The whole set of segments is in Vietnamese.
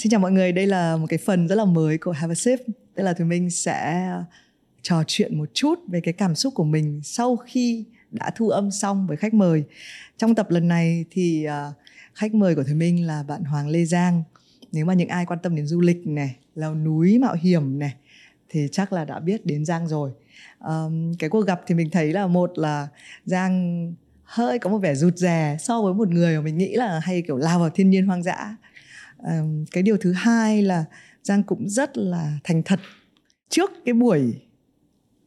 Xin chào mọi người, đây là một cái phần rất là mới của Have a Sip. Tức là tụi mình sẽ à, trò chuyện một chút về cái cảm xúc của mình sau khi đã thu âm xong với khách mời. Trong tập lần này thì uh, khách mời của tụi mình là bạn Hoàng Lê Giang. Nếu mà những ai quan tâm đến du lịch này, leo núi mạo hiểm này Thì chắc là đã biết đến Giang rồi. Um, Cái cuộc gặp thì mình thấy là một là Giang hơi có một vẻ rụt rè so với một người mà mình nghĩ là hay kiểu lao vào thiên nhiên hoang dã cái điều thứ hai là giang cũng rất là thành thật. Trước cái buổi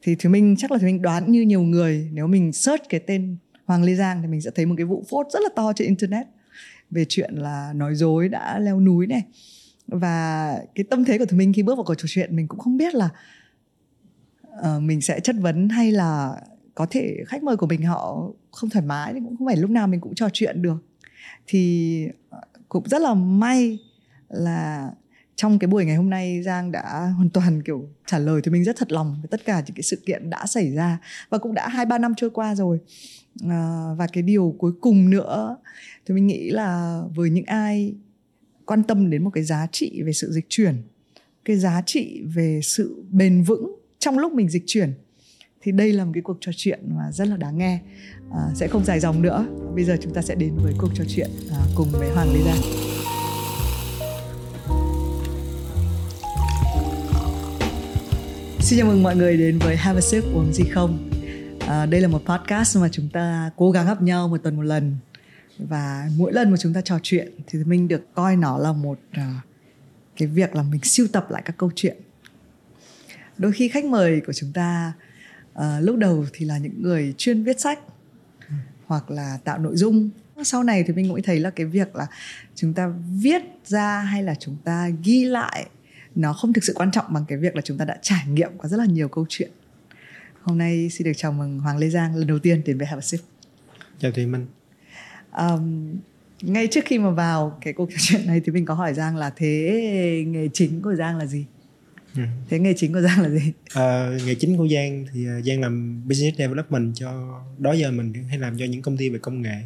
thì thì mình chắc là thì mình đoán như nhiều người nếu mình search cái tên Hoàng Lê Giang thì mình sẽ thấy một cái vụ phốt rất là to trên internet về chuyện là nói dối đã leo núi này. Và cái tâm thế của tụi mình khi bước vào cuộc trò chuyện mình cũng không biết là uh, mình sẽ chất vấn hay là có thể khách mời của mình họ không thoải mái thì cũng không phải lúc nào mình cũng trò chuyện được. Thì cũng rất là may là trong cái buổi ngày hôm nay Giang đã hoàn toàn kiểu trả lời thì mình rất thật lòng với tất cả những cái sự kiện đã xảy ra và cũng đã hai ba năm trôi qua rồi. À, và cái điều cuối cùng nữa thì mình nghĩ là với những ai quan tâm đến một cái giá trị về sự dịch chuyển cái giá trị về sự bền vững trong lúc mình dịch chuyển thì đây là một cái cuộc trò chuyện mà rất là đáng nghe. À, sẽ không dài dòng nữa. Bây giờ chúng ta sẽ đến với cuộc trò chuyện à, cùng với Hoàng Lê gia. Xin chào mừng mọi người đến với Have a Sip uống gì không? À, Đây là một podcast mà chúng ta cố gắng gặp nhau một tuần một lần. Và mỗi lần mà chúng ta trò chuyện thì mình được coi nó là một uh, cái việc là mình siêu tập lại các câu chuyện. Đôi khi khách mời của chúng ta uh, lúc đầu thì là những người chuyên viết sách hoặc là tạo nội dung. Sau này thì mình cũng thấy là cái việc là chúng ta viết ra hay là chúng ta ghi lại nó không thực sự quan trọng bằng cái việc là chúng ta đã trải nghiệm có rất là nhiều câu chuyện. Hôm nay xin được chào mừng Hoàng Lê Giang lần đầu tiên đến với Sip chào Thùy Minh. Um, ngay trước khi mà vào cái cuộc trò chuyện này thì mình có hỏi Giang là thế nghề chính của Giang là gì ừ. thế nghề chính của Giang là gì à, nghề chính của Giang thì uh, Giang làm business development cho đó giờ mình hay làm cho những công ty về công nghệ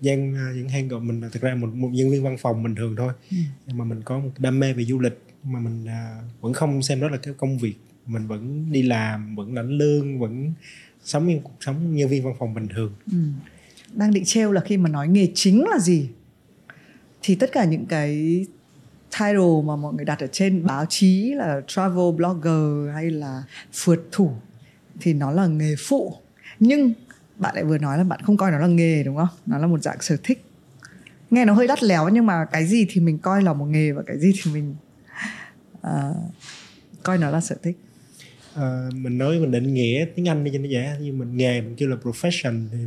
Giang uh, những handle mình là thực ra một, một nhân viên văn phòng bình thường thôi ừ. nhưng mà mình có một đam mê về du lịch mà mình à, vẫn không xem đó là cái công việc mình vẫn đi làm vẫn lãnh lương vẫn sống như cuộc sống nhân viên văn phòng bình thường ừ. đang định trêu là khi mà nói nghề chính là gì thì tất cả những cái title mà mọi người đặt ở trên báo chí là travel blogger hay là phượt thủ thì nó là nghề phụ. Nhưng bạn lại vừa nói là bạn không coi nó là nghề đúng không? Nó là một dạng sở thích. Nghe nó hơi đắt léo nhưng mà cái gì thì mình coi là một nghề và cái gì thì mình uh, coi nó là sở thích. À, mình nói mình định nghĩa tiếng anh đi cho nó dễ. Nhưng mình nghề mình kêu là profession thì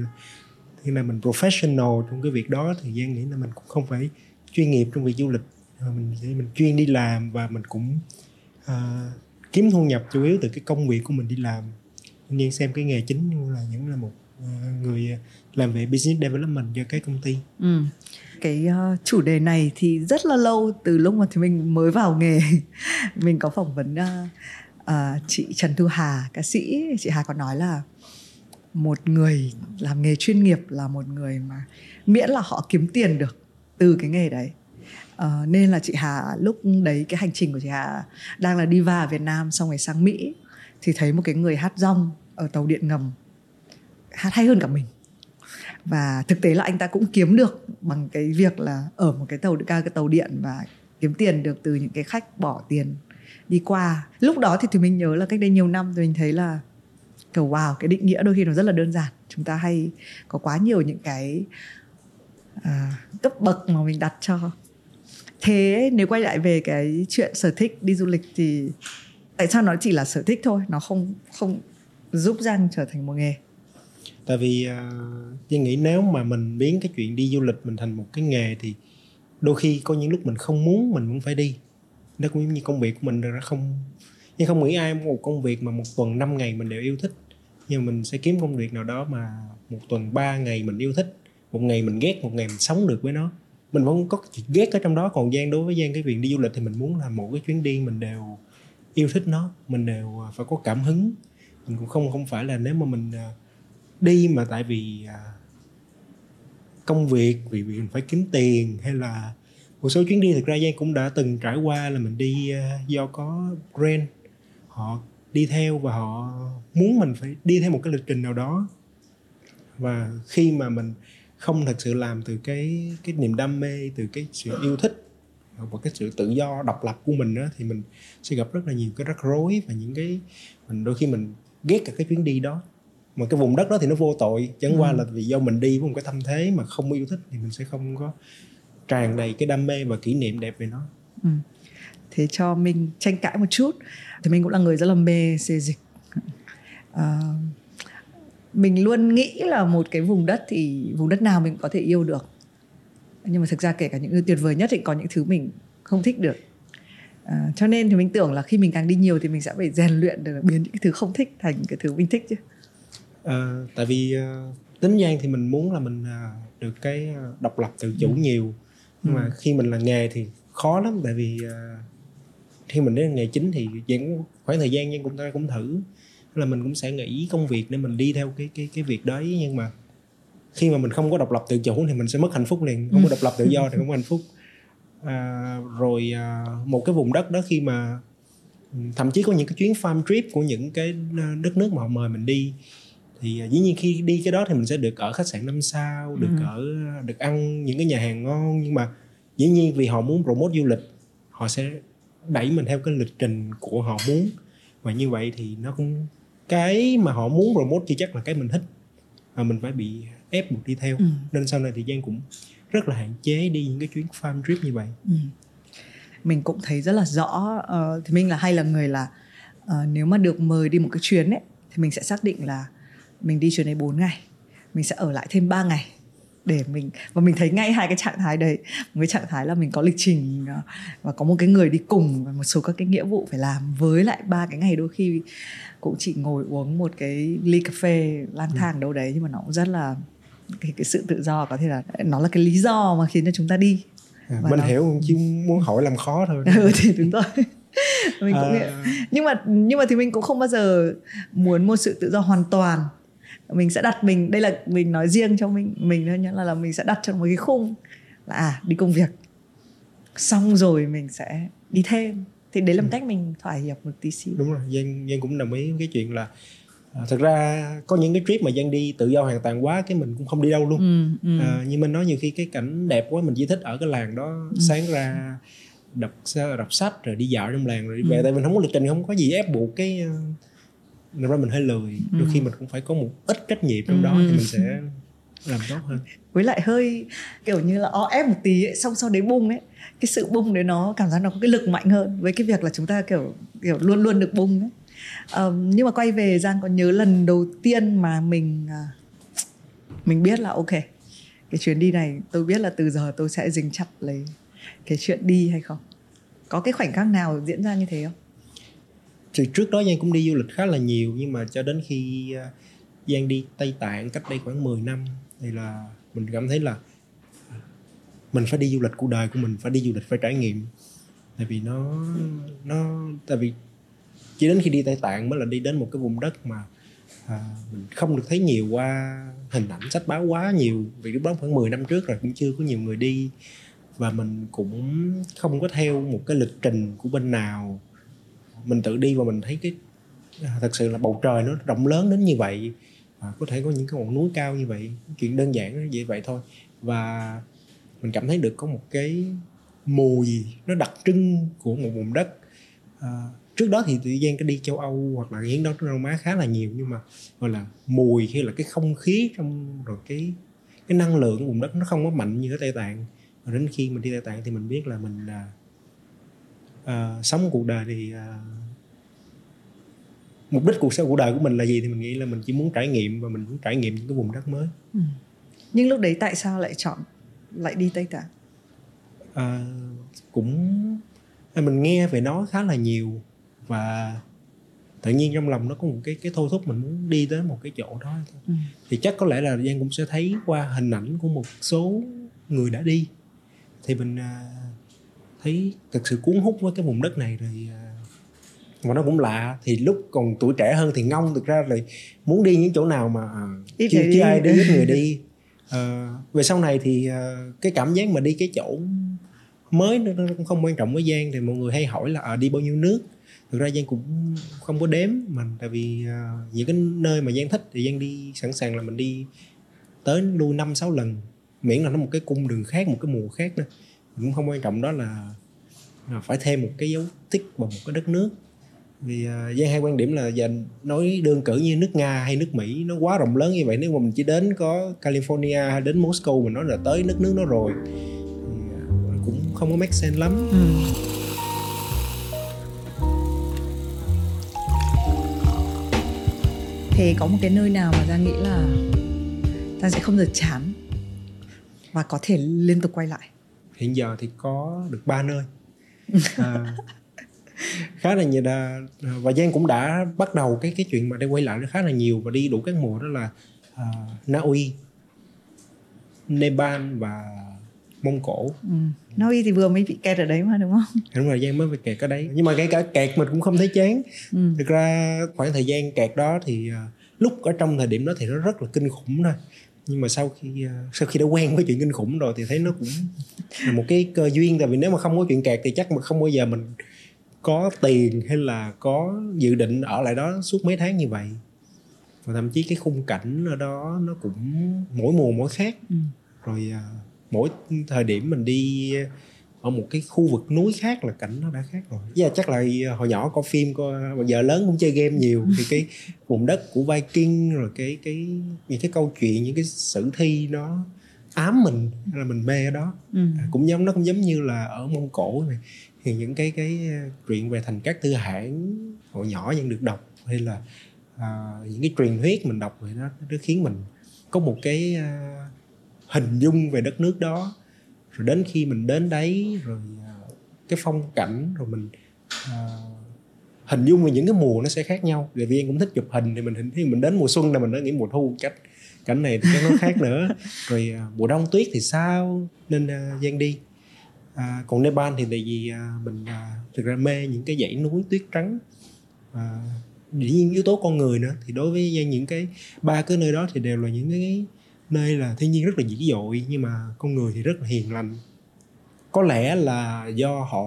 thì là mình professional trong cái việc đó thì gian nghĩ là mình cũng không phải chuyên nghiệp trong việc du lịch. Ờ, mình mình chuyên đi làm và mình cũng uh, kiếm thu nhập chủ yếu từ cái công việc của mình đi làm. Nên xem cái nghề chính là những là một uh, người làm về business development cho cái công ty. Ừ. Cái uh, chủ đề này thì rất là lâu từ lúc mà thì mình mới vào nghề. Mình có phỏng vấn uh, uh, chị Trần Thu Hà ca sĩ. Chị Hà có nói là một người làm nghề chuyên nghiệp là một người mà miễn là họ kiếm tiền được từ cái nghề đấy uh, nên là chị Hà lúc đấy cái hành trình của chị Hà đang là đi va ở Việt Nam xong rồi sang Mỹ thì thấy một cái người hát rong ở tàu điện ngầm hát hay hơn cả mình. Và thực tế là anh ta cũng kiếm được bằng cái việc là ở một cái tàu ca cái tàu điện và kiếm tiền được từ những cái khách bỏ tiền đi qua. Lúc đó thì thì mình nhớ là cách đây nhiều năm thì mình thấy là kiểu wow cái định nghĩa đôi khi nó rất là đơn giản. Chúng ta hay có quá nhiều những cái à, cấp bậc mà mình đặt cho thế nếu quay lại về cái chuyện sở thích đi du lịch thì tại sao nó chỉ là sở thích thôi? Nó không không giúp giang trở thành một nghề. Tại vì uh, nghĩ nếu mà mình biến cái chuyện đi du lịch mình thành một cái nghề thì đôi khi có những lúc mình không muốn mình cũng phải đi. Nó cũng giống như công việc của mình rồi nó không nhưng không nghĩ ai một công việc mà một tuần 5 ngày mình đều yêu thích. Nhưng mình sẽ kiếm công việc nào đó mà một tuần 3 ngày mình yêu thích một ngày mình ghét một ngày mình sống được với nó mình vẫn có chuyện ghét ở trong đó. Còn gian đối với gian cái việc đi du lịch thì mình muốn là một cái chuyến đi mình đều yêu thích nó, mình đều à, phải có cảm hứng. Mình cũng không không phải là nếu mà mình à, đi mà tại vì à, công việc, vì mình phải kiếm tiền hay là một số chuyến đi, thực ra Giang cũng đã từng trải qua là mình đi do có brand họ đi theo và họ muốn mình phải đi theo một cái lịch trình nào đó. Và khi mà mình không thật sự làm từ cái cái niềm đam mê từ cái sự yêu thích và cái sự tự do độc lập của mình đó thì mình sẽ gặp rất là nhiều cái rắc rối và những cái mình đôi khi mình ghét cả cái chuyến đi đó mà cái vùng đất đó thì nó vô tội chẳng ừ. qua là vì do mình đi với một cái tâm thế mà không yêu thích thì mình sẽ không có tràn đầy cái đam mê và kỷ niệm đẹp về nó ừ. thế cho mình tranh cãi một chút thì mình cũng là người rất là mê xê dịch à, mình luôn nghĩ là một cái vùng đất thì vùng đất nào mình có thể yêu được. Nhưng mà thực ra kể cả những thứ tuyệt vời nhất thì có những thứ mình không thích được. À, cho nên thì mình tưởng là khi mình càng đi nhiều thì mình sẽ phải rèn luyện để biến những cái thứ không thích thành cái thứ mình thích chứ. À, tại vì uh, tính giang thì mình muốn là mình uh, được cái độc lập tự chủ ừ. nhiều. Nhưng ừ. mà khi mình là nghề thì khó lắm tại vì uh, khi mình đến nghề chính thì vẫn khoảng thời gian nhưng cũng ta cũng thử là mình cũng sẽ nghĩ công việc để mình đi theo cái cái cái việc đấy. Nhưng mà khi mà mình không có độc lập tự chủ thì mình sẽ mất hạnh phúc liền. Không có độc lập tự do thì không có hạnh phúc. À, rồi à, một cái vùng đất đó khi mà thậm chí có những cái chuyến farm trip của những cái à, đất nước mà họ mời mình đi thì à, dĩ nhiên khi đi cái đó thì mình sẽ được ở khách sạn năm sao được ừ. ở được ăn những cái nhà hàng ngon. Nhưng mà dĩ nhiên vì họ muốn promote du lịch họ sẽ đẩy mình theo cái lịch trình của họ muốn. Và như vậy thì nó cũng cái mà họ muốn promote chưa chắc là cái mình thích. Và mình phải bị ép buộc đi theo. Ừ. nên sau này thì giang cũng rất là hạn chế đi những cái chuyến farm trip như vậy. Ừ. mình cũng thấy rất là rõ uh, thì mình là hay là người là uh, nếu mà được mời đi một cái chuyến ấy thì mình sẽ xác định là mình đi chuyến này 4 ngày. Mình sẽ ở lại thêm 3 ngày để mình và mình thấy ngay hai cái trạng thái đấy. Một cái trạng thái là mình có lịch trình ờ, và có một cái người đi cùng và một số các cái nghĩa vụ phải làm. Với lại ba cái ngày đôi khi cũng chỉ ngồi uống một cái ly cà phê lang ừ. thang đâu đấy nhưng mà nó cũng rất là cái, cái sự tự do có thể là nó là cái lý do mà khiến cho chúng ta đi. À, mình nó... hiểu chứ muốn hỏi làm khó thôi. Ừ thì đúng rồi. Mình cũng à... nhưng mà nhưng mà thì mình cũng không bao giờ muốn một sự tự do hoàn toàn mình sẽ đặt mình đây là mình nói riêng cho mình mình thôi nhá là là mình sẽ đặt trong một cái khung là à đi công việc xong rồi mình sẽ đi thêm thì đấy là một ừ. cách mình thỏa hiệp một tí xíu đúng rồi giang giang cũng đồng ý cái chuyện là à, thật ra có những cái trip mà giang đi tự do hoàn toàn quá cái mình cũng không đi đâu luôn ừ, ừ. À, nhưng mình nói nhiều khi cái cảnh đẹp quá mình chỉ thích ở cái làng đó ừ. sáng ra đọc đọc sách rồi đi dạo trong làng rồi đi về ừ. tại mình không có lịch trình không có gì ép buộc cái nên ra mình hơi lười. Đôi ừ. khi mình cũng phải có một ít trách nhiệm trong ừ. đó thì mình sẽ làm tốt hơn. Với lại hơi kiểu như là o ép một tí ấy, xong sau đấy bung ấy cái sự bung đấy nó cảm giác nó có cái lực mạnh hơn với cái việc là chúng ta kiểu kiểu luôn luôn được bung ấy. Um, nhưng mà quay về giang có nhớ lần đầu tiên mà mình uh, mình biết là ok cái chuyến đi này tôi biết là từ giờ tôi sẽ dính chặt lấy cái chuyện đi hay không? Có cái khoảnh khắc nào diễn ra như thế không thì trước đó Giang cũng đi du lịch khá là nhiều nhưng mà cho đến khi ờ, Giang đi Tây Tạng cách đây khoảng 10 năm thì là mình cảm thấy là mình phải đi du lịch cuộc đời của mình phải đi du lịch phải trải nghiệm. Tại vì nó nó tại vì chỉ đến khi đi Tây Tạng mới là đi đến một cái vùng đất mà à, mình không được thấy nhiều qua hình ảnh sách báo quá nhiều. Vì lúc đó khoảng 10 năm trước rồi cũng chưa có nhiều người đi. Và mình cũng không có theo một cái lịch trình của bên nào mình tự đi và mình thấy cái à, thật sự là bầu trời nó rộng lớn đến như vậy. À, có thể có những cái ngọn núi cao như vậy chuyện đơn giản như vậy thôi. Và mình cảm thấy được có một cái mùi nó đặc trưng của một vùng đất. À, trước đó thì tự gian cái đi châu âu hoặc là những đó đông á khá là nhiều nhưng mà gọi là mùi hay là cái không khí trong rồi cái cái năng lượng của vùng đất nó không có mạnh như ở tây tạng. Và đến khi mình đi tây tạng thì mình biết là mình là uh, sống cuộc đời thì uh, mục đích cuộc sống cuộc đời của mình là gì thì mình nghĩ là mình chỉ muốn trải nghiệm và mình muốn trải nghiệm những cái vùng đất mới ừ. nhưng lúc đấy tại sao lại chọn lại đi tây tạng à, cũng mình nghe về nó khá là nhiều và tự nhiên trong lòng nó có một cái cái thôi thúc mình muốn đi tới một cái chỗ đó ừ. thì chắc có lẽ là giang cũng sẽ thấy qua hình ảnh của một số người đã đi thì mình uh, thấy thực sự cuốn hút với cái vùng đất này rồi à, và nó cũng lạ. Thì lúc còn tuổi trẻ hơn thì ngông thực ra là muốn đi những chỗ nào mà à, ít chưa, chưa ai đi ít người đi. À, về sau này thì à, cái cảm giác mà đi cái chỗ mới nó, nó cũng không quan trọng với giang. Thì mọi người hay hỏi là à, đi bao nhiêu nước? Thực ra giang cũng không có đếm mà tại vì uh, những cái nơi mà giang thích thì giang đi sẵn sàng là mình đi tới lui năm sáu lần. Miễn là nó một cái cung đường khác một cái mùa khác nữa cũng không quan trọng đó là, là phải thêm một cái dấu tích vào một cái đất nước. Vì uh, giang hai quan điểm là giờ nói đơn cử như nước nga hay nước mỹ nó quá rộng lớn như vậy nếu mà mình chỉ đến có california hay đến moscow mình nói là tới đất nước nó rồi thì uh, cũng không có make sense lắm. Ừ. thế có một cái nơi nào mà ta nghĩ là ta sẽ không được chán và có thể liên tục quay lại hiện giờ thì có được ba nơi à, khá là nhiều đà, và Giang cũng đã bắt đầu cái cái chuyện mà đi quay lại nó khá là nhiều và đi đủ các mùa đó là uh, Na Uy, Nepal và Mông Cổ. Ừ. Na Uy thì vừa mới bị kẹt ở đấy mà đúng không? Đúng rồi Giang mới bị kẹt ở đấy. Nhưng mà ngay cả kẹt mình cũng không thấy chán. Ừ. Thực ra khoảng thời gian kẹt đó thì uh, lúc ở trong thời điểm đó thì nó rất là kinh khủng thôi nhưng mà sau khi uh, sau khi đã quen với chuyện kinh khủng rồi thì thấy nó cũng là một cái cơ duyên. Tại vì nếu mà không có chuyện kẹt thì chắc mà không bao giờ mình có tiền hay là có dự định ở lại đó suốt mấy tháng như vậy. Và thậm chí cái khung cảnh ở đó nó cũng mỗi mùa mỗi khác. Ừ. rồi à, mỗi thời điểm mình đi ở một cái khu vực núi khác là cảnh nó đã khác rồi. Yeah, chắc là hồi nhỏ có phim coi giờ lớn cũng chơi game nhiều. Thì cái vùng đất của Viking rồi cái cái những cái câu chuyện những cái sử thi nó ám mình là mình mê ở đó. Ừ. À, cũng giống nó cũng giống như là ở mông cổ này. Thì những cái cái ờ, chuyện về thành các tư hãng hồi nhỏ vẫn được đọc hay là uh, những cái truyền thuyết mình đọc thì nó nó khiến mình có một cái uh, hình dung về đất nước đó rồi đến khi mình đến đấy rồi uh, cái phong cảnh rồi mình uh, hình dung về những cái mùa nó sẽ khác nhau. Vì viên cũng thích chụp hình thì mình hình thì mình đến mùa xuân là mình đã nghĩ mùa thu cách cảnh này thì nó khác nữa. Rồi uh, mùa đông tuyết thì sao? Nên uh, gian đi. À, còn Nepal thì tại vì à, mình à, thực ra mê những cái dãy núi tuyết trắng. À, dĩ nhiên yếu tố con người nữa. Thì đối với những cái ba cái nơi đó thì đều là những cái nơi là thiên nhiên rất là dữ dội nhưng mà con người thì rất là hiền lành. Có lẽ là do họ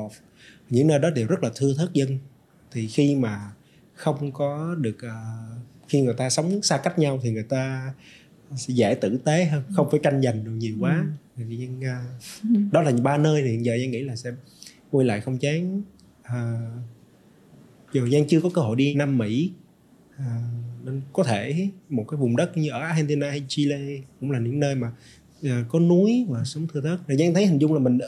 những nơi đó đều rất là thưa thớt dân. Thì khi mà không có được uh, khi người ta sống xa cách nhau thì người ta sẽ dễ tử tế hơn không phải tranh giành được nhiều quá. Ừ. thì uh, đó là ba nơi thì hiện giờ Giang nghĩ là sẽ quay lại không chán. Uh, dù Giang chưa có cơ hội đi Nam Mỹ uh, nên có thể một cái vùng đất như ở Argentina hay Chile cũng là những nơi mà à, có núi và sống thưa thớt rồi Giang thấy hình dung là mình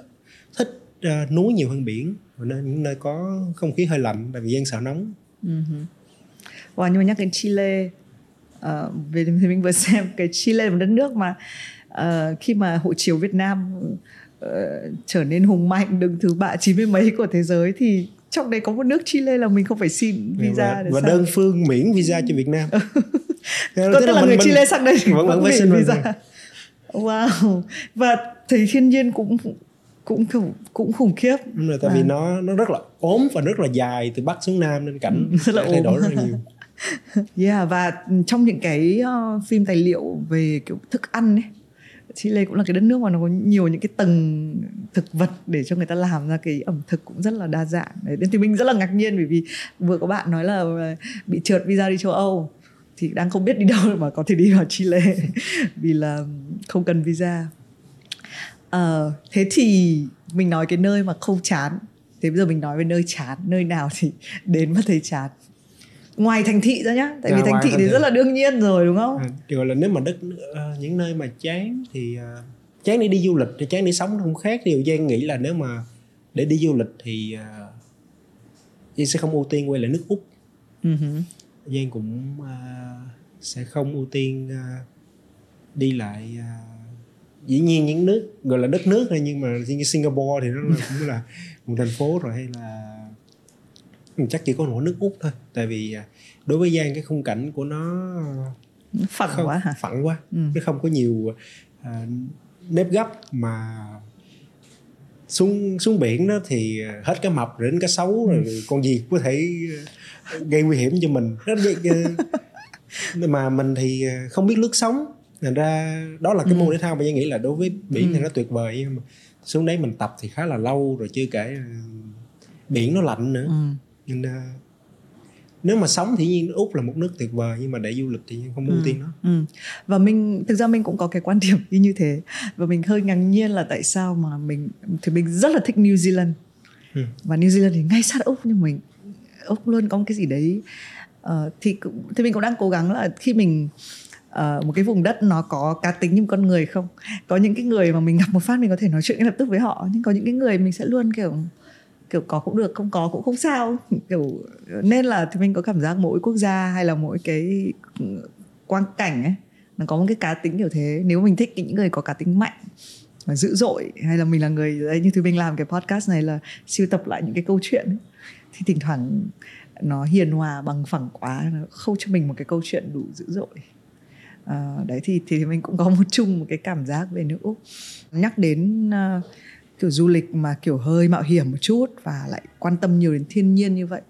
thích uh, núi nhiều hơn biển và nên những nơi có không khí hơi lạnh tại vì Giang sợ nóng uh-huh. Wow, nhưng mà nhắc đến Chile uh, về thì mình vừa xem cái Chile là một đất nước mà uh, khi mà hộ chiếu Việt Nam uh, trở nên hùng mạnh đứng thứ ba chín mươi mấy của thế giới thì trong đấy có một nước Chile là mình không phải xin visa và, và đơn phương miễn visa cho Việt Nam. Có tức là, là người mình, Chile sang đây vẫn, vẫn phải xin visa. wow. Và thấy thiên nhiên cũng cũng khủng, cũng khủng khiếp. Đúng rồi tại à. vì nó nó rất là ốm và rất là dài từ bắc xuống nam nên cảnh rất là thay đổi rất là nhiều. Yeah và trong những cái uh, phim tài liệu về kiểu thức ăn ấy Chile cũng là cái đất nước mà nó có nhiều những cái tầng thực vật để cho người ta làm ra cái ẩm thực cũng rất là đa dạng. Đấy nên thì mình rất là ngạc nhiên bởi vì vừa có bạn nói là bị trượt visa đi châu Âu. Thì đang không biết đi đâu mà có thể đi vào Chile vì là không cần visa. À, thế thì mình nói cái nơi mà không chán. Thế bây giờ mình nói về nơi chán nơi nào thì đến mà thấy chán ngoài thành thị ra nhá. Tại à, vì thành thị thì rất là đương nhiên rồi đúng không? À, gọi là nếu mà đất uh, những nơi mà chán thì uh, chán để đi du lịch thì chán để sống nó không khác. Điều giang nghĩ là nếu mà để đi du lịch thì uh, giang sẽ không ưu tiên quay lại nước úc. Uh-huh. giang cũng uh, sẽ không ưu tiên uh, đi lại uh, dĩ nhiên những nước gọi là đất nước thôi nhưng mà như Singapore thì nó là, cũng là một thành phố rồi hay là chắc chỉ có nổi nước úc thôi tại vì à, đối với giang cái khung cảnh của nó phẳng không, quá hả phẳng quá ừ. nó không có nhiều à, nếp gấp mà xuống xuống biển đó thì hết cá mập đến cá sấu rồi ừ. con gì có thể gây nguy hiểm cho mình mà mình thì không biết lướt sóng thành ra đó là cái ừ. môn thể thao mà giang nghĩ là đối với biển ừ. thì nó tuyệt vời nhưng mà xuống đấy mình tập thì khá là lâu rồi chưa kể ờ, biển nó lạnh nữa ừ. Nên uh, nếu mà sống thì nhiên úc là một nước tuyệt vời nhưng mà để du lịch thì không ưu Ừ. tiên nó Ừ. Và mình thực ra mình cũng có cái quan điểm như thế và mình hơi ngạc nhiên là tại sao mà mình thì mình rất là thích New Zealand Ừ. và New Zealand thì ngay sát úc nhưng mình úc luôn có một cái gì đấy ờ, thì cũng thì mình cũng đang cố gắng là khi mình ờ, một cái vùng đất nó có cá tính như một con người không có những cái người mà mình gặp một phát mình có thể nói chuyện ngay lập tức với họ nhưng có những cái người mình sẽ luôn kiểu kiểu có cũng được không có cũng không sao. Kiểu nên là thì mình có cảm giác mỗi quốc gia hay là mỗi cái ừ, quang cảnh ấy nó có một cái cá tính kiểu thế. Nếu mình thích những người có cá tính mạnh và dữ dội hay là mình là người đấy như thứ mình làm cái podcast này là siêu tập lại những cái câu chuyện ấy, thì thỉnh thoảng nó hiền hòa bằng phẳng quá nó không cho mình một cái câu chuyện đủ dữ dội. À, đấy thì thì mình cũng có một chung một cái cảm giác về nước úc. Nhắc đến uh, kiểu du lịch mà kiểu hơi mạo hiểm một chút và lại quan tâm nhiều đến thiên nhiên như vậy.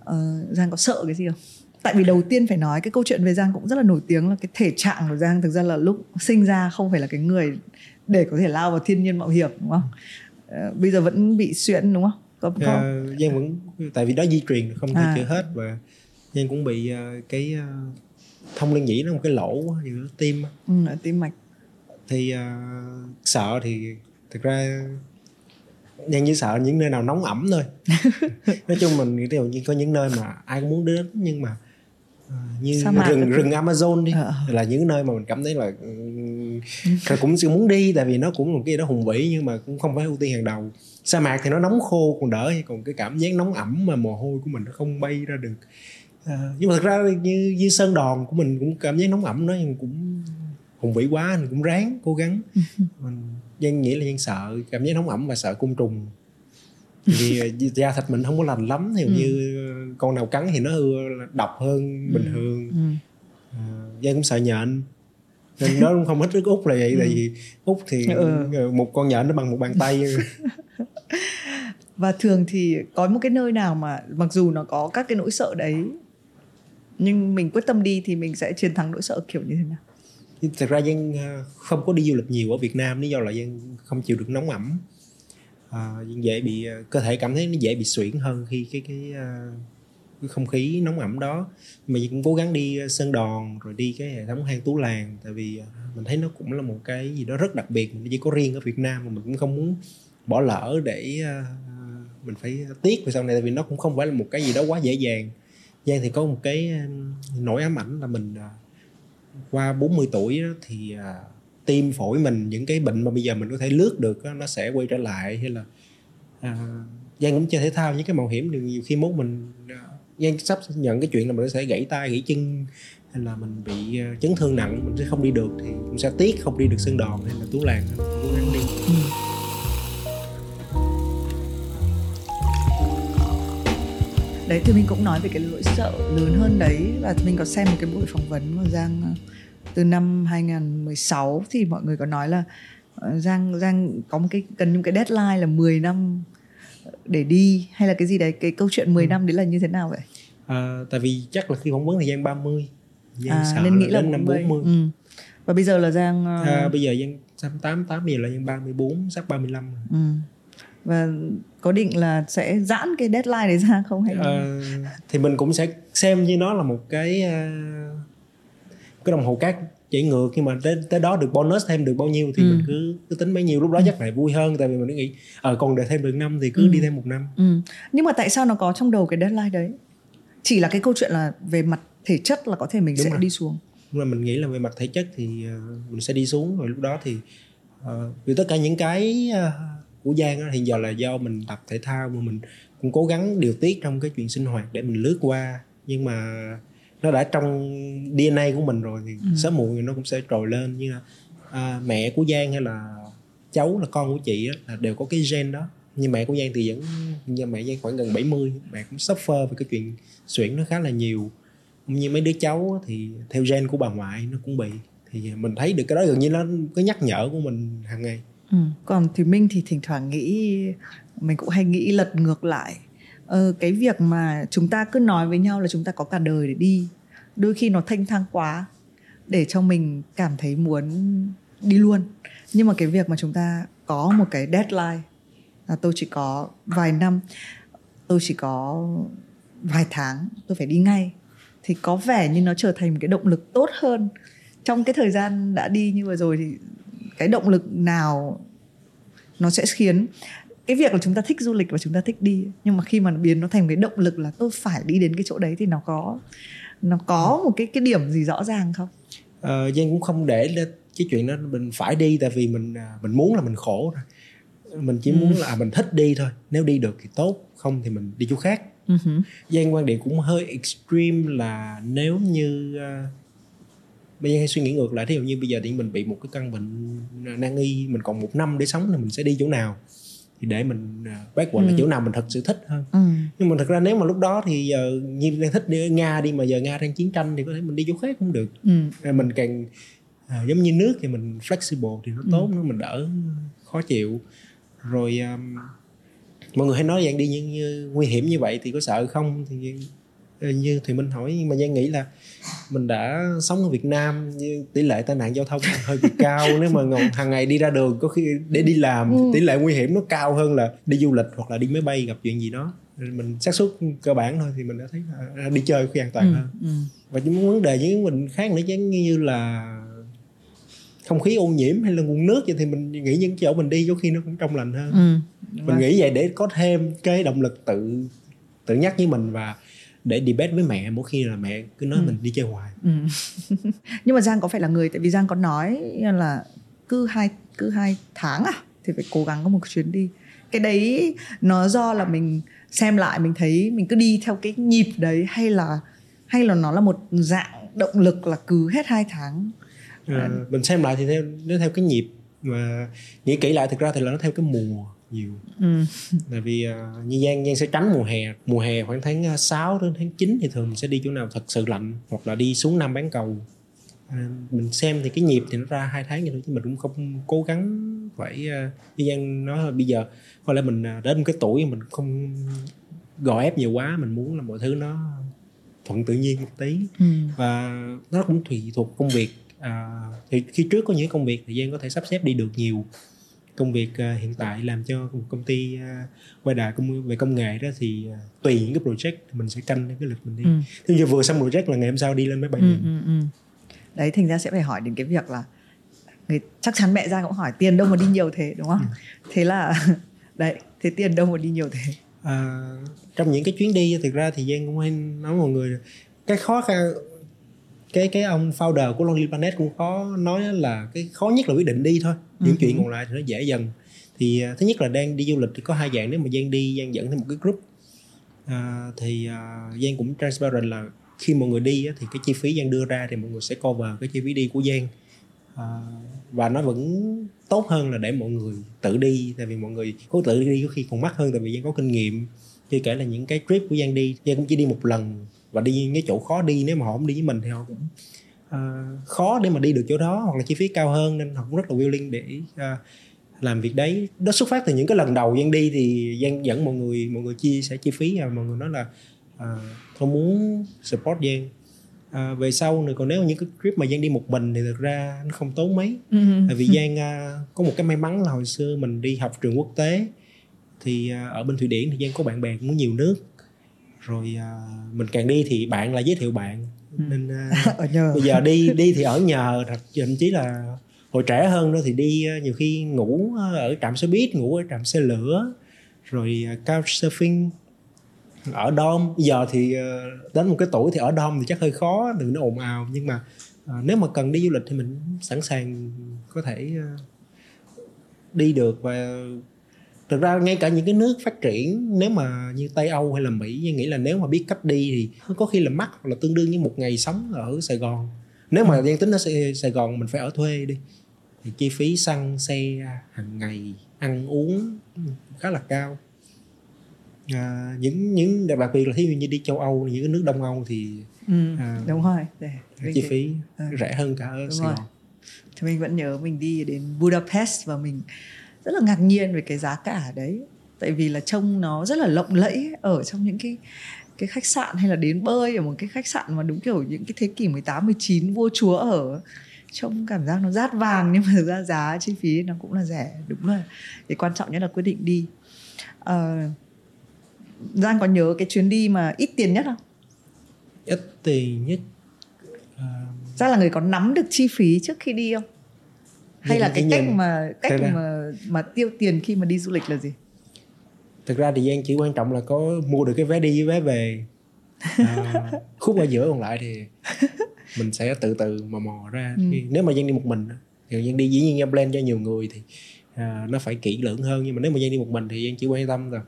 Uh, giang có sợ cái gì không? Tại vì đầu tiên phải nói cái câu chuyện về giang cũng rất là nổi tiếng là cái thể trạng của giang thực ra là lúc sinh ra không phải là cái người để có thể lao vào thiên nhiên mạo hiểm đúng không? Uh, bây giờ vẫn bị suyễn đúng không? Có, có. uh, giang vẫn tại vì đó di truyền không thể À. chữa hết và giang cũng bị uh, cái uh, thông liên nhĩ nó một cái lỗ giữa tim ừ, ở tim mạch. Thì uh, sợ thì thực ra Giang chỉ sợ những nơi nào nóng ẩm thôi. Nói chung mình nghĩ điều như có những nơi mà ai cũng muốn đến nhưng mà uh, như mạc rừng rừng Amazon đi Ờ. là những nơi mà mình cảm thấy là um, cũng cũng muốn đi tại vì nó cũng một cái gì đó hùng vĩ nhưng mà cũng không phải ưu tiên hàng đầu. Sa mạc thì nó nóng khô còn đỡ còn cái cảm giác nóng ẩm mà mồ hôi của mình nó không bay ra được. Ờ, nhưng mà thực ra như như sơn đòn của mình cũng cảm giác nóng ẩm nó nhưng cũng hùng vĩ quá mình cũng ráng cố gắng. Mình Giang nghĩ là Giang sợ cảm giác nóng ẩm và sợ côn trùng. Vì ờ, da thịt mình không có lành lắm thì Ừ. như con nào cắn thì nó độc hơn bình thường. Ừ. à, cũng sợ nhện. Nên đó cũng không thích nước úc là vậy tại vì úc thì Ừ. ờ, một con nhện nó bằng một bàn tay. Và thường thì có một cái nơi nào mà mặc dù nó có các cái nỗi sợ đấy nhưng mình quyết tâm đi thì mình sẽ chiến thắng nỗi sợ kiểu như thế nào nhưng thật ra Giang ờ, không có đi du lịch nhiều ở Việt Nam lý do là Giang không chịu được nóng ẩm. À, Giang dễ bị ờ, cơ thể cảm thấy nó dễ bị suyễn hơn khi cái cái, cái không khí nóng ẩm đó. Mà dân cũng cố gắng đi Sơn Đòn rồi đi cái hệ thống hang Tú Làng tại vì mình thấy nó cũng là một cái gì đó rất đặc biệt mình chỉ có riêng ở Việt Nam mà mình cũng không muốn bỏ lỡ để mình phải tiếc về sau này tại vì nó cũng không phải là một cái gì đó quá dễ dàng. Giang thì có một cái nỗi ám ảnh là mình qua 40 tuổi đó, thì à, tim phổi mình những cái bệnh mà bây giờ mình có thể lướt được đó, nó sẽ quay trở lại hay là à, Giang cũng chơi thể thao những cái mạo hiểm thì nhiều khi mốt mình à, Giang sắp nhận cái chuyện là mình sẽ gãy tay gãy chân hay là mình bị à, chấn thương nặng mình sẽ không đi được thì cũng sẽ tiếc không đi được sân đòn hay là tú làng cố gắng đi. Ừ. đấy thì mình cũng nói về cái nỗi sợ lớn hơn đấy và mình có xem một cái buổi phỏng vấn của Giang ờ, từ năm 2016 thì mọi người có nói là ờ, Giang Giang có một cái cần những cái deadline là 10 năm để đi hay là cái gì đấy cái câu chuyện 10 năm đấy là như thế nào vậy? à, tại vì chắc là khi phỏng vấn thì Giang 30 Giang sợ À, nên nghĩ là đến năm 40. 40 Ừ. Và bây giờ là Giang ờ, à, bây giờ Giang 88 bây giờ là Giang 34 sắp 35 rồi. ừ. Và có định là sẽ giãn cái deadline đấy ra không hay Ờ, thì mình cũng sẽ xem như nó là một cái ờ, cái đồng hồ cát chạy ngược nhưng mà tới, tới đó được bonus thêm được bao nhiêu thì Ừ. mình cứ cứ tính bấy nhiêu lúc đó chắc lại vui hơn tại vì mình nghĩ ờ còn đợi thêm được năm thì cứ Ừ. đi thêm một năm Ừ. Nhưng mà tại sao nó có trong đầu cái deadline đấy? Chỉ là cái câu chuyện là về mặt thể chất là có thể mình Đúng sẽ rồi. đi xuống. nhưng mà mình nghĩ là về mặt thể chất thì ờ, mình sẽ đi xuống rồi lúc đó thì ờ, vì tất cả những cái ờ, của Giang á, hiện giờ là do mình tập thể thao mà mình cũng cố gắng điều tiết trong cái chuyện sinh hoạt để mình lướt qua. Nhưng mà nó đã trong DNA của mình rồi thì Ừ. sớm muộn thì nó cũng sẽ trồi lên. Như là à, mẹ của Giang hay là cháu là con của chị á, là đều có cái gen đó. Nhưng mẹ của Giang thì vẫn như mẹ Giang khoảng gần 70 mẹ cũng suffer về cái chuyện suyễn nó khá là nhiều. Như mấy đứa cháu thì theo gen của bà ngoại nó cũng bị. Thì mình thấy được cái đó gần như nó cái nhắc nhở của mình hàng ngày Ừ. Còn thì Minh thì thỉnh thoảng nghĩ mình cũng hay nghĩ lật ngược lại. Ờ, cái việc mà chúng ta cứ nói với nhau là chúng ta có cả đời để đi, đôi khi nó thanh thang quá để cho mình cảm thấy muốn đi luôn. Nhưng mà cái việc mà chúng ta có một cái deadline là tôi chỉ có vài năm tôi chỉ có vài tháng tôi phải đi ngay thì có vẻ như nó trở thành một cái động lực tốt hơn trong cái thời gian đã đi như vừa rồi thì cái động lực nào nó sẽ khiến cái việc là chúng ta thích du lịch và chúng ta thích đi nhưng mà khi mà biến nó thành cái động lực là tôi phải đi đến cái chỗ đấy thì nó có nó có một cái cái điểm gì rõ ràng không? Ờ, Giang cũng không để cái chuyện đó mình phải đi tại vì mình à, mình muốn là mình khổ rồi mình chỉ ừ. muốn là à, mình thích đi thôi nếu đi được thì tốt không thì mình đi chỗ khác uh-huh. Giang quan điểm cũng hơi extreme là nếu như uh, bây giờ hay suy nghĩ ngược lại thí dụ như bây giờ thì mình bị một cái căn bệnh nan y mình còn một năm để sống thì mình sẽ đi chỗ nào thì để mình bác quận ừ. là chỗ nào mình thật sự thích hơn ừ. nhưng mà thật ra nếu mà lúc đó thì giờ như đang thích đi nga đi mà giờ nga đang chiến tranh thì có thể mình đi chỗ khác cũng được ừ. mình càng à, giống như nước thì mình flexible thì nó ừ. tốt ừ. nó mình đỡ khó chịu rồi um, mọi người hay nói dạng đi như, như nguy hiểm như vậy thì có sợ không thì ờ, như thì mình hỏi nhưng mà giang nghĩ là mình đã sống ở Việt Nam như tỷ lệ tai nạn giao thông hơi bị cao nếu mà hàng ngày đi ra đường có khi để đi làm ừ. tỷ lệ nguy hiểm nó cao hơn là đi du lịch hoặc là đi máy bay gặp chuyện gì đó mình xác suất cơ bản thôi thì mình đã thấy là đi chơi khi an toàn ừ. hơn ừ. và những vấn đề những mình khác nữa giống như là không khí ô nhiễm hay là nguồn nước vậy thì mình nghĩ những chỗ mình đi có khi nó cũng trong lành hơn ừ. mình nghĩ vậy để có thêm cái động lực tự tự nhắc với mình và để debate với mẹ mỗi khi là mẹ cứ nói ừ. mình đi chơi hoài. Ừ. nhưng mà giang có phải là người tại vì giang có nói là cứ hai cứ hai tháng à thì phải cố gắng có một chuyến đi. Cái đấy nó do là mình xem lại mình thấy mình cứ đi theo cái nhịp đấy hay là hay là nó là một dạng động lực là cứ hết hai tháng. À, mình xem lại thì theo nó theo cái nhịp mà nghĩ kỹ lại thực ra thì là nó theo cái mùa nhiều. Ừ. tại vì uh, như Giang Giang sẽ tránh mùa hè. Mùa hè khoảng tháng 6 đến tháng 9 thì thường mình sẽ đi chỗ nào thật sự lạnh hoặc là đi xuống Nam bán cầu. À, mình xem thì cái nhịp thì nó ra hai tháng vậy thôi chứ mình cũng không cố gắng phải uh, như Giang nói là bây giờ có lẽ mình đến một cái tuổi mình không gò ép nhiều quá mình muốn là mọi thứ nó thuận tự nhiên một tí. Ừ. và nó cũng tùy thuộc công việc. À, thì khi trước có những công việc thì Giang có thể sắp xếp đi được nhiều công việc uh, hiện tại làm cho một công ty uh, quay đà công về công nghệ đó thì uh, tùy những cái project mình sẽ canh cái lịch mình đi. Ừ. Thì giờ vừa xong project là ngày hôm sau đi lên máy bay. Ừ, ừ, ừ. Đấy thành ra sẽ phải hỏi đến cái việc là người chắc chắn mẹ ra cũng hỏi tiền đâu mà đi nhiều thế đúng không? Ừ. Thế là đấy thế tiền đâu mà đi nhiều thế? À, trong những cái chuyến đi thực ra thì Giang cũng hay nói mọi người cái khó khăn cái cái ông founder của Lonely Planet cũng có nói là cái khó nhất là quyết định đi thôi. Những uh-huh. chuyện còn lại thì nó dễ dần. Thì à, thứ nhất là đang đi du lịch thì có hai dạng. Nếu mà giang đi giang dẫn thêm một cái group. À, thì uh, giang cũng transparent là khi mọi người đi thì cái chi phí giang đưa ra thì mọi người sẽ cover cái chi phí đi của giang. À, và nó vẫn tốt hơn là để mọi người tự đi. Tại vì mọi người có tự đi có khi còn mắc hơn tại vì giang có kinh nghiệm. Chưa kể là những cái trip của giang đi giang cũng chỉ đi một lần và đi những cái chỗ khó đi nếu mà họ không đi với mình thì họ cũng uh, khó để mà đi được chỗ đó hoặc là chi phí cao hơn nên họ cũng rất là willing để uh, làm việc đấy. Đó xuất phát từ những cái lần đầu Giang đi thì Giang dẫn mọi người mọi người chia sẻ chi phí và mọi người nói là uh, tôi muốn support Giang. À, về sau nữa còn nếu những cái trip mà Giang đi một mình thì thực ra nó không tốn mấy. Uh-huh. tại vì Giang uh, có một cái may mắn là hồi xưa mình đi học trường quốc tế thì uh, ở bên Thụy Điển thì Giang có bạn bè cũng nhiều nước rồi uh, mình càng đi thì bạn lại giới thiệu bạn ừ. nên uh, ở nhờ. bây giờ đi đi thì ở nhờ thật thậm chí là hồi trẻ hơn đó thì đi uh, nhiều khi ngủ ở trạm xe buýt ngủ ở trạm xe lửa rồi uh, couch surfing ở dom bây giờ thì uh, đến một cái tuổi thì ở dom thì chắc hơi khó đừng nó ồn ào nhưng mà uh, nếu mà cần đi du lịch thì mình sẵn sàng có thể uh, đi được và thực ra ngay cả những cái nước phát triển nếu mà như tây âu hay là mỹ tôi nghĩ là nếu mà biết cách đi thì có khi là mắc hoặc là tương đương như một ngày sống ở sài gòn. Nếu mà gian tính ở sài gòn mình phải ở thuê đi thì chi phí xăng xe hàng ngày ăn uống khá là cao. À, những những đặc biệt là thí dụ như đi châu âu những cái nước đông âu thì ừ, à, đúng rồi để, chi phí à. rẻ hơn cả ở sài gòn. Thì mình vẫn nhớ mình đi đến budapest và mình rất là ngạc nhiên về cái giá cả đấy tại vì là trông nó rất là lộng lẫy ở trong những cái cái khách sạn hay là đến bơi ở một cái khách sạn mà đúng kiểu những cái thế kỷ 18 19 vua chúa ở trông cảm giác nó rát vàng nhưng mà thực ra giá chi phí nó cũng là rẻ đúng là cái quan trọng nhất là quyết định đi uh, Giang có nhớ cái chuyến đi mà ít tiền nhất không? Ít tiền nhất uh... Giang là người có nắm được chi phí trước khi đi không? Hay là cái cách mà cách mà mà tiêu tiền khi mà đi du lịch là gì? Thực ra thì Giang chỉ quan trọng là có mua được cái vé đi với vé về à, khúc ở giữa còn lại thì mình sẽ từ từ mà mò ra ừ. nếu mà Giang đi một mình thì Giang đi dĩ nhiên Giang plan cho nhiều người thì à, nó phải kỹ lưỡng hơn nhưng mà nếu mà Giang đi một mình thì Giang chỉ quan tâm là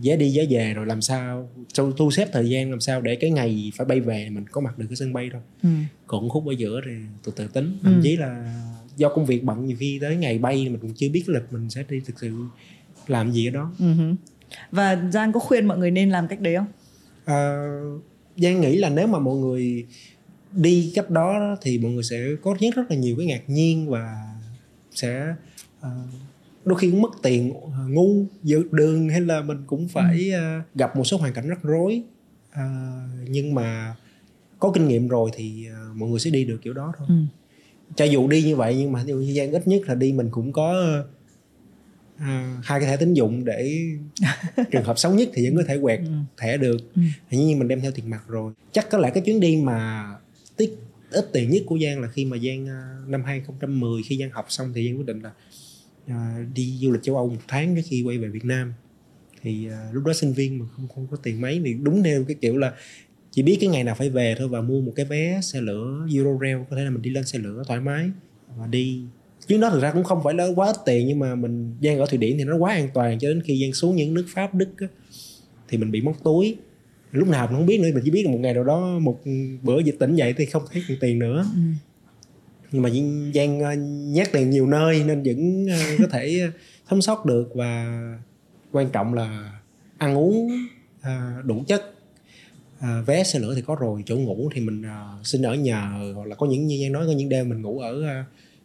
giá đi giá về rồi làm sao thu xếp thời gian làm sao để cái ngày phải bay về mình có mặt được cái sân bay thôi ừ. còn khúc ở giữa thì từ từ tính thậm ừ. chí là do công việc bận nhiều khi tới ngày bay mình cũng chưa biết lịch mình sẽ đi thực sự làm gì ở đó ừ. và giang có khuyên mọi người nên làm cách đấy không à, giang nghĩ là nếu mà mọi người đi cách đó thì mọi người sẽ có rất rất là nhiều cái ngạc nhiên và sẽ uh, đôi khi cũng mất tiền à, ngu giữa đường hay là mình cũng phải ừ. uh, gặp một số hoàn cảnh rắc rối uh, nhưng mà có kinh nghiệm rồi thì uh, mọi người sẽ đi được kiểu đó thôi ừ. Cho dù đi như vậy nhưng mà thời gian ít nhất là đi mình cũng có uh, hai cái thẻ tín dụng để trường hợp xấu nhất thì vẫn có thể quẹt ừ. thẻ được ừ. nhưng mình đem theo tiền mặt rồi chắc có lẽ cái chuyến đi mà tiết ít tiền nhất của Giang là khi mà Giang uh, năm 2010 khi Giang học xong thì Giang quyết định là à, đi du lịch châu Âu một tháng trước khi quay về Việt Nam thì à, lúc đó sinh viên mà không không có tiền mấy thì đúng theo cái kiểu là chỉ biết cái ngày nào phải về thôi và mua một cái vé xe lửa Eurorail có thể là mình đi lên xe lửa thoải mái và đi. Chứ nó thực ra cũng không phải là quá ít tiền nhưng mà mình Giang ở Thụy Điển thì nó quá an toàn cho đến khi Giang xuống những nước Pháp Đức á, thì mình bị móc túi. Lúc nào mình không biết nữa mình chỉ biết là một ngày nào đó một bữa dịch tỉnh dậy thì không thấy tiền nữa. Ừ. Nhưng mà Giang ờ, nhét tiền nhiều nơi nên vẫn ờ, có thể thấm sót được và quan trọng là ăn uống ờ, đủ chất vé xe lửa thì có rồi chỗ ngủ thì mình xin ở nhờ hoặc là có những như Giang nói có những đêm mình ngủ ở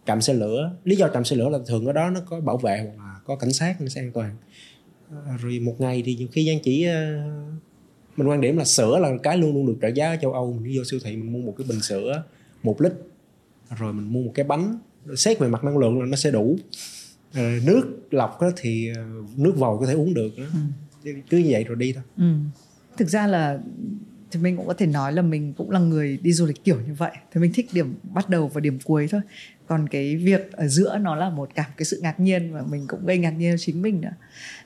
trạm xe lửa lý do trạm xe lửa là thường ở đó nó có bảo vệ hoặc là có cảnh sát nó sẽ an toàn rồi một ngày thì nhiều khi Giang chỉ mình quan điểm là sữa là cái luôn luôn được trợ giá ở châu Âu mình đi vô siêu thị mình mua một cái bình sữa một lít rồi mình mua một cái bánh xét về mặt năng lượng là nó sẽ đủ à, nước lọc thì ờ, nước vòi có thể uống được. Ừ. cứ như vậy rồi đi thôi ừ. Thực ra là thì mình cũng có thể nói là mình cũng là người đi du lịch kiểu như vậy. Thì mình thích điểm bắt đầu và điểm cuối thôi. Còn cái việc ở giữa nó là một cảm cái sự ngạc nhiên và mình cũng gây ngạc nhiên cho chính mình nữa.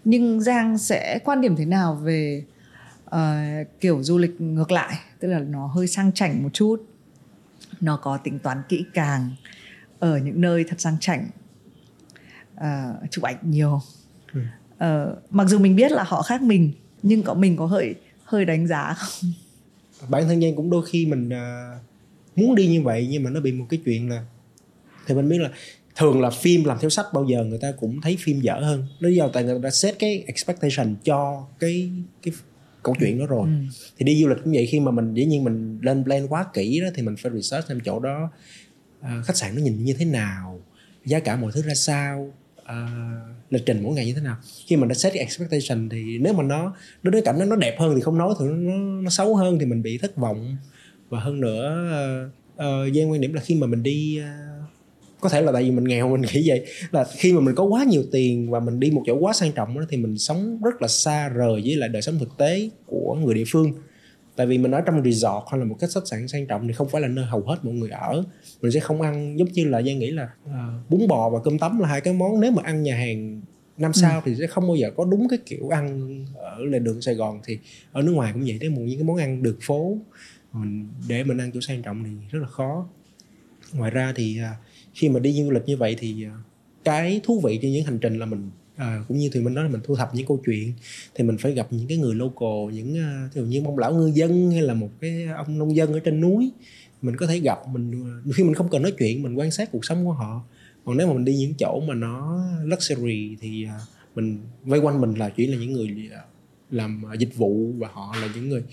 Nhưng giang sẽ quan điểm thế nào về uh, kiểu du lịch ngược lại? Tức là nó hơi sang chảnh một chút. Nó có tính toán kỹ càng ở những nơi thật sang chảnh. Uh, chụp ảnh nhiều. Ừ. uh, mặc dù mình biết là họ khác mình nhưng có mình có hơi hơi đánh giá không? Bản thân nhân cũng đôi khi mình uh, muốn đi như vậy nhưng mà nó bị một cái chuyện là thì mình biết là thường là phim làm theo sách bao giờ người ta cũng thấy phim dở hơn. Lý do tại người ta set cái expectation cho cái cái câu chuyện đó rồi. Ừ. thì đi du lịch cũng vậy khi mà mình dĩ nhiên mình lên plan quá kỹ đó thì mình phải research xem chỗ đó uh, khách sạn nó nhìn như thế nào giá cả mọi thứ ra sao uh, lịch trình mỗi ngày như thế nào. Khi mà đã set cái expectation thì nếu mà nó nó với cảnh nó nó đẹp hơn thì không nói thì nó, nó xấu hơn thì mình bị thất vọng. Và hơn nữa uh, uh, quan điểm là khi mà mình đi uh, có thể là tại vì mình nghèo mình nghĩ vậy là khi mà mình có quá nhiều tiền và mình đi một chỗ quá sang trọng đó, thì mình sống rất là xa rời với lại đời sống thực tế của người địa phương tại vì mình ở trong resort hay là một cái khách sạn sang trọng thì không phải là nơi hầu hết mọi người ở. Mình sẽ không ăn giống như là giang nghĩ là uh, bún bò và cơm tấm là hai cái món. Nếu mà ăn nhà hàng năm ừ. sau thì sẽ không bao giờ có đúng cái kiểu ăn ở lề đường sài gòn. Thì ở nước ngoài cũng vậy đấy một những cái món ăn đường phố mình để mình ăn chỗ sang trọng thì rất là khó. Ngoài ra thì uh, khi mà đi du lịch như vậy thì ờ, cái thú vị trên những hành trình là mình à, cũng như thì mình nói là mình thu thập những câu chuyện thì mình phải gặp những cái người local những à, uh, ví dụ như ông lão ngư dân hay là một cái ông nông dân ở trên núi mình có thể gặp mình à, khi mình không cần nói chuyện mình quan sát cuộc sống của họ. Còn nếu mà mình đi những chỗ mà nó luxury thì à, mình vây quanh mình là chỉ là những người làm dịch vụ và họ là những người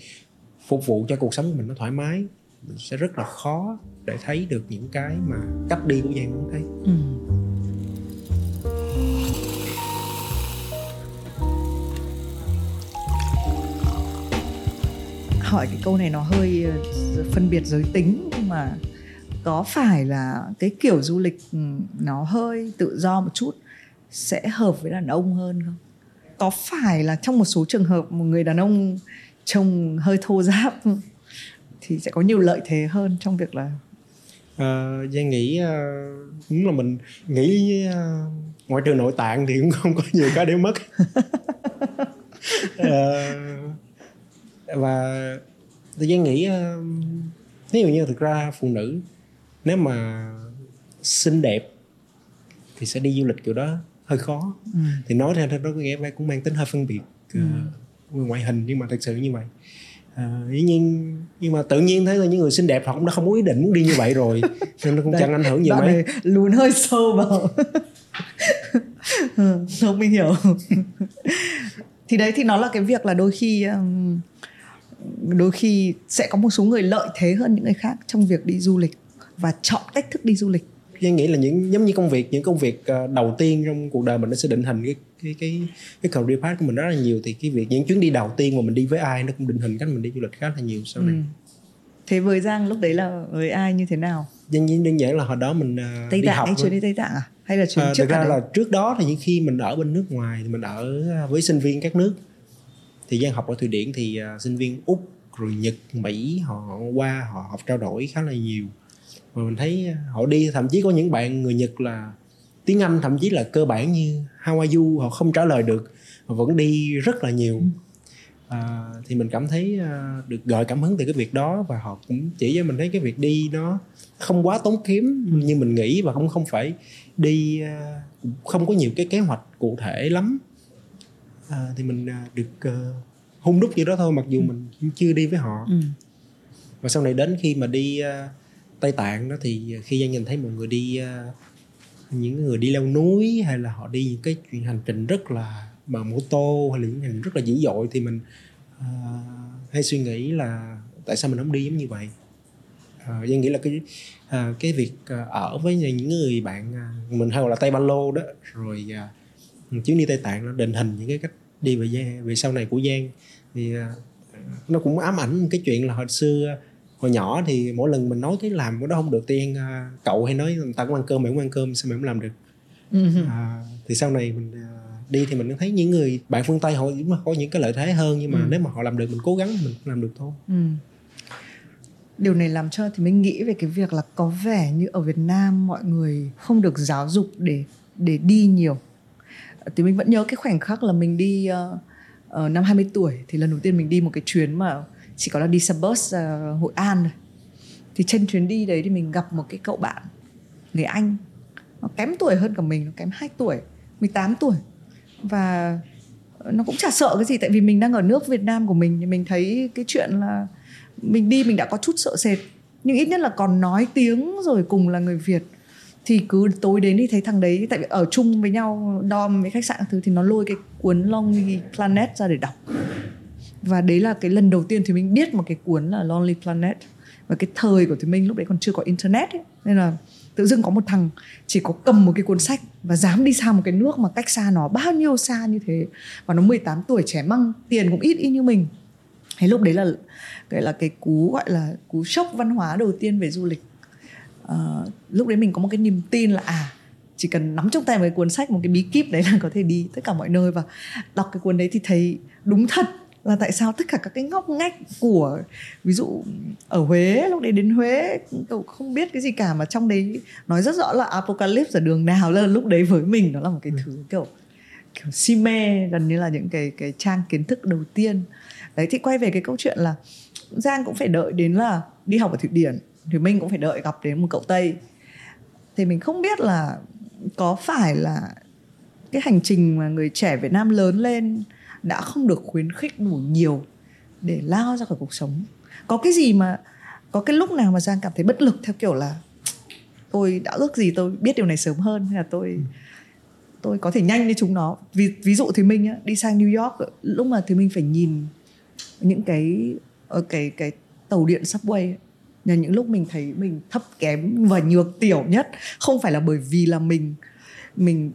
phục vụ cho cuộc sống của mình nó thoải mái. Mình sẽ rất là khó để thấy được những cái mà cách đi của giang muốn thấy. Ừ. hỏi cái câu này nó hơi ờ, phân biệt giới tính nhưng mà có phải là cái kiểu du lịch ừ, nó hơi tự do một chút sẽ hợp với đàn ông hơn không? Có phải là trong một số trường hợp một người đàn ông trông hơi thô giáp thì sẽ có nhiều lợi thế hơn trong việc là uh, Giang nghĩ uh, đúng là mình nghĩ uh, ngoại trừ nội tạng thì cũng không có nhiều cái để mất. Uh, và tôi Giang nghĩ uh, ví dụ như thực ra phụ nữ nếu mà xinh đẹp thì sẽ đi du lịch kiểu đó hơi khó. Ừ. thì nói theo đó có nghĩa cũng mang tính hơi phân biệt uh, ừ. ngoại hình nhưng mà thật sự như vậy. À, dĩ nhiên nhưng mà tự nhiên thấy là những người xinh đẹp họ cũng đã không có ý định muốn đi như vậy rồi nên nó cũng Đây, chẳng ảnh hưởng gì mấy. lùn hơi sâu vào. Ừ, không mình hiểu. Thì đấy thì nó là cái việc là đôi khi um, đôi khi sẽ có một số người lợi thế hơn những người khác trong việc đi du lịch và chọn cách thức đi du lịch Giang nghĩ là những giống như công việc những công việc ờ, đầu tiên trong cuộc đời mình nó sẽ định hình cái cái cái cái career path của mình rất là nhiều thì cái việc những chuyến đi đầu tiên mà mình đi với ai nó cũng định hình cách mình đi du lịch khá là nhiều sau này. Ừ. Thế với Giang lúc đấy là với ai như thế nào? Giang nhiên đơn giản là hồi đó mình uh, Tây đi Tạng học hay chuyến đi Tây Tạng à? Hay là chuyến uh, trước thực ra là trước đó thì những khi mình ở bên nước ngoài thì mình ở với sinh viên các nước thì Giang học ở Thụy Điển thì uh, sinh viên Úc rồi Nhật, Mỹ họ qua họ học trao đổi khá là nhiều. Mà mình thấy họ đi thậm chí có những bạn người Nhật là tiếng Anh thậm chí là cơ bản như how are you? Họ không trả lời được họ vẫn đi rất là nhiều. À, thì mình cảm thấy à, được gợi cảm hứng từ cái việc đó và họ cũng chỉ cho mình thấy cái việc đi nó không quá tốn kém như mình nghĩ và không không phải đi à, không có nhiều cái kế hoạch cụ thể lắm à, thì mình à, được uh, hung đúc như đó thôi mặc dù ừ. mình chưa đi với họ ừ. và sau này đến khi mà đi uh, Tây Tạng đó thì khi Giang nhìn thấy mọi người đi uh, những người đi leo núi hay là họ đi những cái chuyện hành trình rất là bằng mô tô hay là những hành rất là dữ dội thì mình uh, hay suy nghĩ là tại sao mình không đi giống như vậy uh, Giang nghĩ là cái uh, cái việc uh, ở với những người bạn uh, mình hay gọi là Tây Ba Lô đó rồi uh, chuyến đi Tây Tạng nó định hình những cái cách đi về về sau này của Giang thì uh, nó cũng ám ảnh cái chuyện là hồi xưa hồi nhỏ thì mỗi lần mình nói cái làm cái đó không được tiên à, cậu hay nói người ta cũng ăn cơm mày cũng ăn cơm sao mày không làm được ừ. à, thì sau này mình à, đi thì mình thấy những người bạn phương tây họ cũng có những cái lợi thế hơn nhưng mà ừ. nếu mà họ làm được mình cố gắng mình làm được thôi ừ. điều này làm cho thì mình nghĩ về cái việc là có vẻ như ở Việt Nam mọi người không được giáo dục để để đi nhiều thì mình vẫn nhớ cái khoảnh khắc là mình đi uh, uh, năm 20 tuổi thì lần đầu tiên mình đi một cái chuyến mà chỉ có là đi xe bus uh, Hội An rồi thì trên chuyến đi đấy thì mình gặp một cái cậu bạn người Anh. Nó kém tuổi hơn cả mình nó kém 2 tuổi 18 tuổi. Và nó cũng chả sợ cái gì tại vì mình đang ở nước Việt Nam của mình thì mình thấy cái chuyện là mình đi mình đã có chút sợ sệt. Nhưng ít nhất là còn nói tiếng rồi cùng là người Việt thì cứ tối đến thì thấy thằng đấy, tại vì ở chung với nhau dom với khách sạn thứ, thì nó lôi cái cuốn Lonely Planet ra để đọc. Và đấy là cái lần đầu tiên thì mình biết một cái cuốn là Lonely Planet. Và cái thời của thì mình lúc đấy còn chưa có internet ấy. nên là tự dưng có một thằng chỉ có cầm một cái cuốn sách và dám đi sang một cái nước mà cách xa nó bao nhiêu xa như thế. Và nó 18 tuổi, trẻ măng, tiền cũng ít y như mình. Thế lúc đấy là, cái là cái cú, gọi là, cú sốc văn hóa đầu tiên về du lịch à, lúc đấy mình có một cái niềm tin là à chỉ cần nắm trong tay một cái cuốn sách một cái bí kíp đấy là có thể đi tất cả mọi nơi. Và đọc cái cuốn đấy thì thấy đúng thật là tại sao tất cả các cái ngóc ngách của ví dụ ở Huế lúc đấy đến Huế cậu không biết cái gì cả mà trong đấy nói rất rõ là apocalypse ở đường nào là lúc đấy với mình. Nó là một cái ừ. thứ kiểu kiểu si mê gần như là những cái cái trang kiến thức đầu tiên. Đấy thì quay về cái câu chuyện là Giang cũng phải đợi đến là đi học ở Thụy Điển thì mình cũng phải đợi gặp đến một cậu Tây. Thì mình không biết là có phải là cái hành trình mà người trẻ Việt Nam lớn lên đã không được khuyến khích đủ nhiều để lao ra khỏi cuộc sống. Có cái gì mà có cái lúc nào mà giang cảm thấy bất lực theo kiểu là tôi đã ước gì tôi biết điều này sớm hơn hay là tôi tôi có thể nhanh như chúng nó? Ví ví dụ thì mình á, đi sang New York lúc mà thì mình phải nhìn những cái ở cái cái tàu điện subway là những lúc mình thấy mình thấp kém và nhược tiểu nhất không phải là bởi vì là mình mình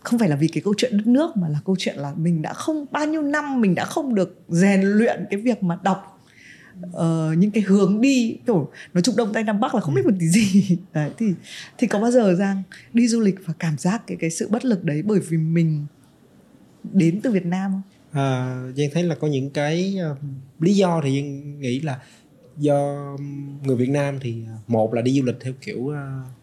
không phải là vì cái câu chuyện đất nước mà là câu chuyện là mình đã không bao nhiêu năm mình đã không được rèn luyện cái việc mà đọc uh, những cái hướng đi kiểu nói chung đông tây nam bắc là không biết một tí gì đấy thì thì có bao giờ giang đi du lịch và cảm giác cái cái sự bất lực đấy bởi vì mình đến từ Việt Nam không? À, Giang thấy là có những cái uh, lý do thì Giang nghĩ là do người Việt Nam thì một là đi du lịch theo kiểu uh,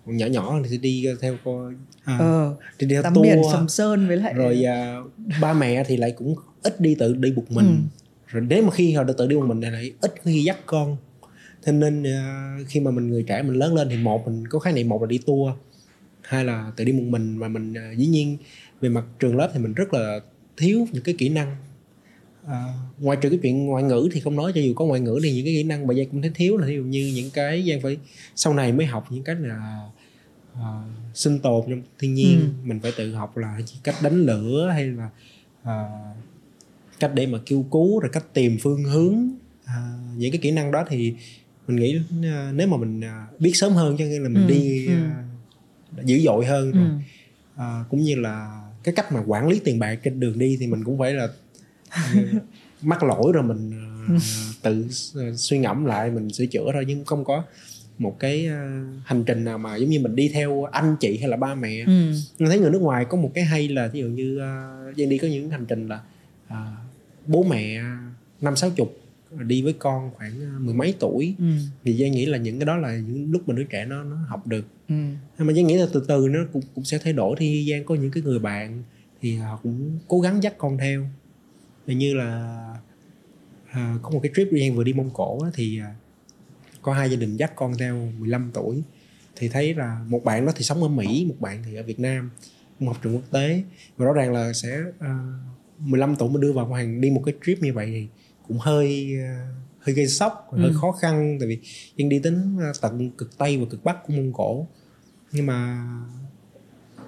nhỏ nhỏ thì đi theo coi à, ờ, đi theo tắm tour. biển sầm sơn với lại rồi uh, ba mẹ thì lại cũng ít đi tự đi một mình. Ừ. rồi nếu mà khi họ tự đi một mình thì lại ít khi dắt con. Thế nên uh, khi mà mình người trẻ mình lớn lên thì một mình có khái niệm một là đi tour hai là tự đi một mình. Và mình uh, dĩ nhiên về mặt trường lớp thì mình rất là thiếu những cái kỹ năng à, ngoài trừ cái chuyện ngoại ngữ thì không nói cho dù có ngoại ngữ thì những cái kỹ năng mà giang cũng thấy thiếu là ví dụ như những cái giang phải sau này mới học những cái là à, sinh tồn trong thiên nhiên ừ. mình phải tự học là cách đánh lửa hay là à, cách để mà kêu cứu rồi cách tìm phương hướng à, những cái kỹ năng đó thì mình nghĩ à, nếu mà mình à, biết sớm hơn cho nên là mình ừ. đi ừ. À, dữ dội hơn rồi ừ. à, cũng như là cái cách mà quản lý tiền bạc trên đường đi thì mình cũng phải là mắc lỗi rồi mình uh, tự uh, suy ngẫm lại mình sửa chữa thôi nhưng không có một cái uh, hành trình nào mà giống như mình đi theo anh chị hay là ba mẹ ừ. mình thấy người nước ngoài có một cái hay là ví dụ như Giang đi có những hành trình là bố mẹ năm sáu chục đi với con khoảng mười mấy tuổi ừ. thì Giang nghĩ là những cái đó là những lúc mà đứa trẻ nó nó học được ừ. mà Giang nghĩ là từ từ nó cũng cũng sẽ thay đổi thì Giang có những cái người bạn thì họ cũng cố gắng dắt con theo như là à, có một cái trip Giang vừa đi Mông Cổ á, thì à, có hai gia đình dắt con theo 15 tuổi. Thì thấy là một bạn đó thì sống ở Mỹ một bạn thì ở Việt Nam học trường quốc tế. Và rõ ràng là sẽ à, 15 tuổi mà đưa vào hàng đi một cái trip như vậy thì cũng hơi à, hơi gây sốc ừ. hơi khó khăn. Tại vì Giang đi đến à, tận cực Tây và cực Bắc của Mông Cổ. Nhưng mà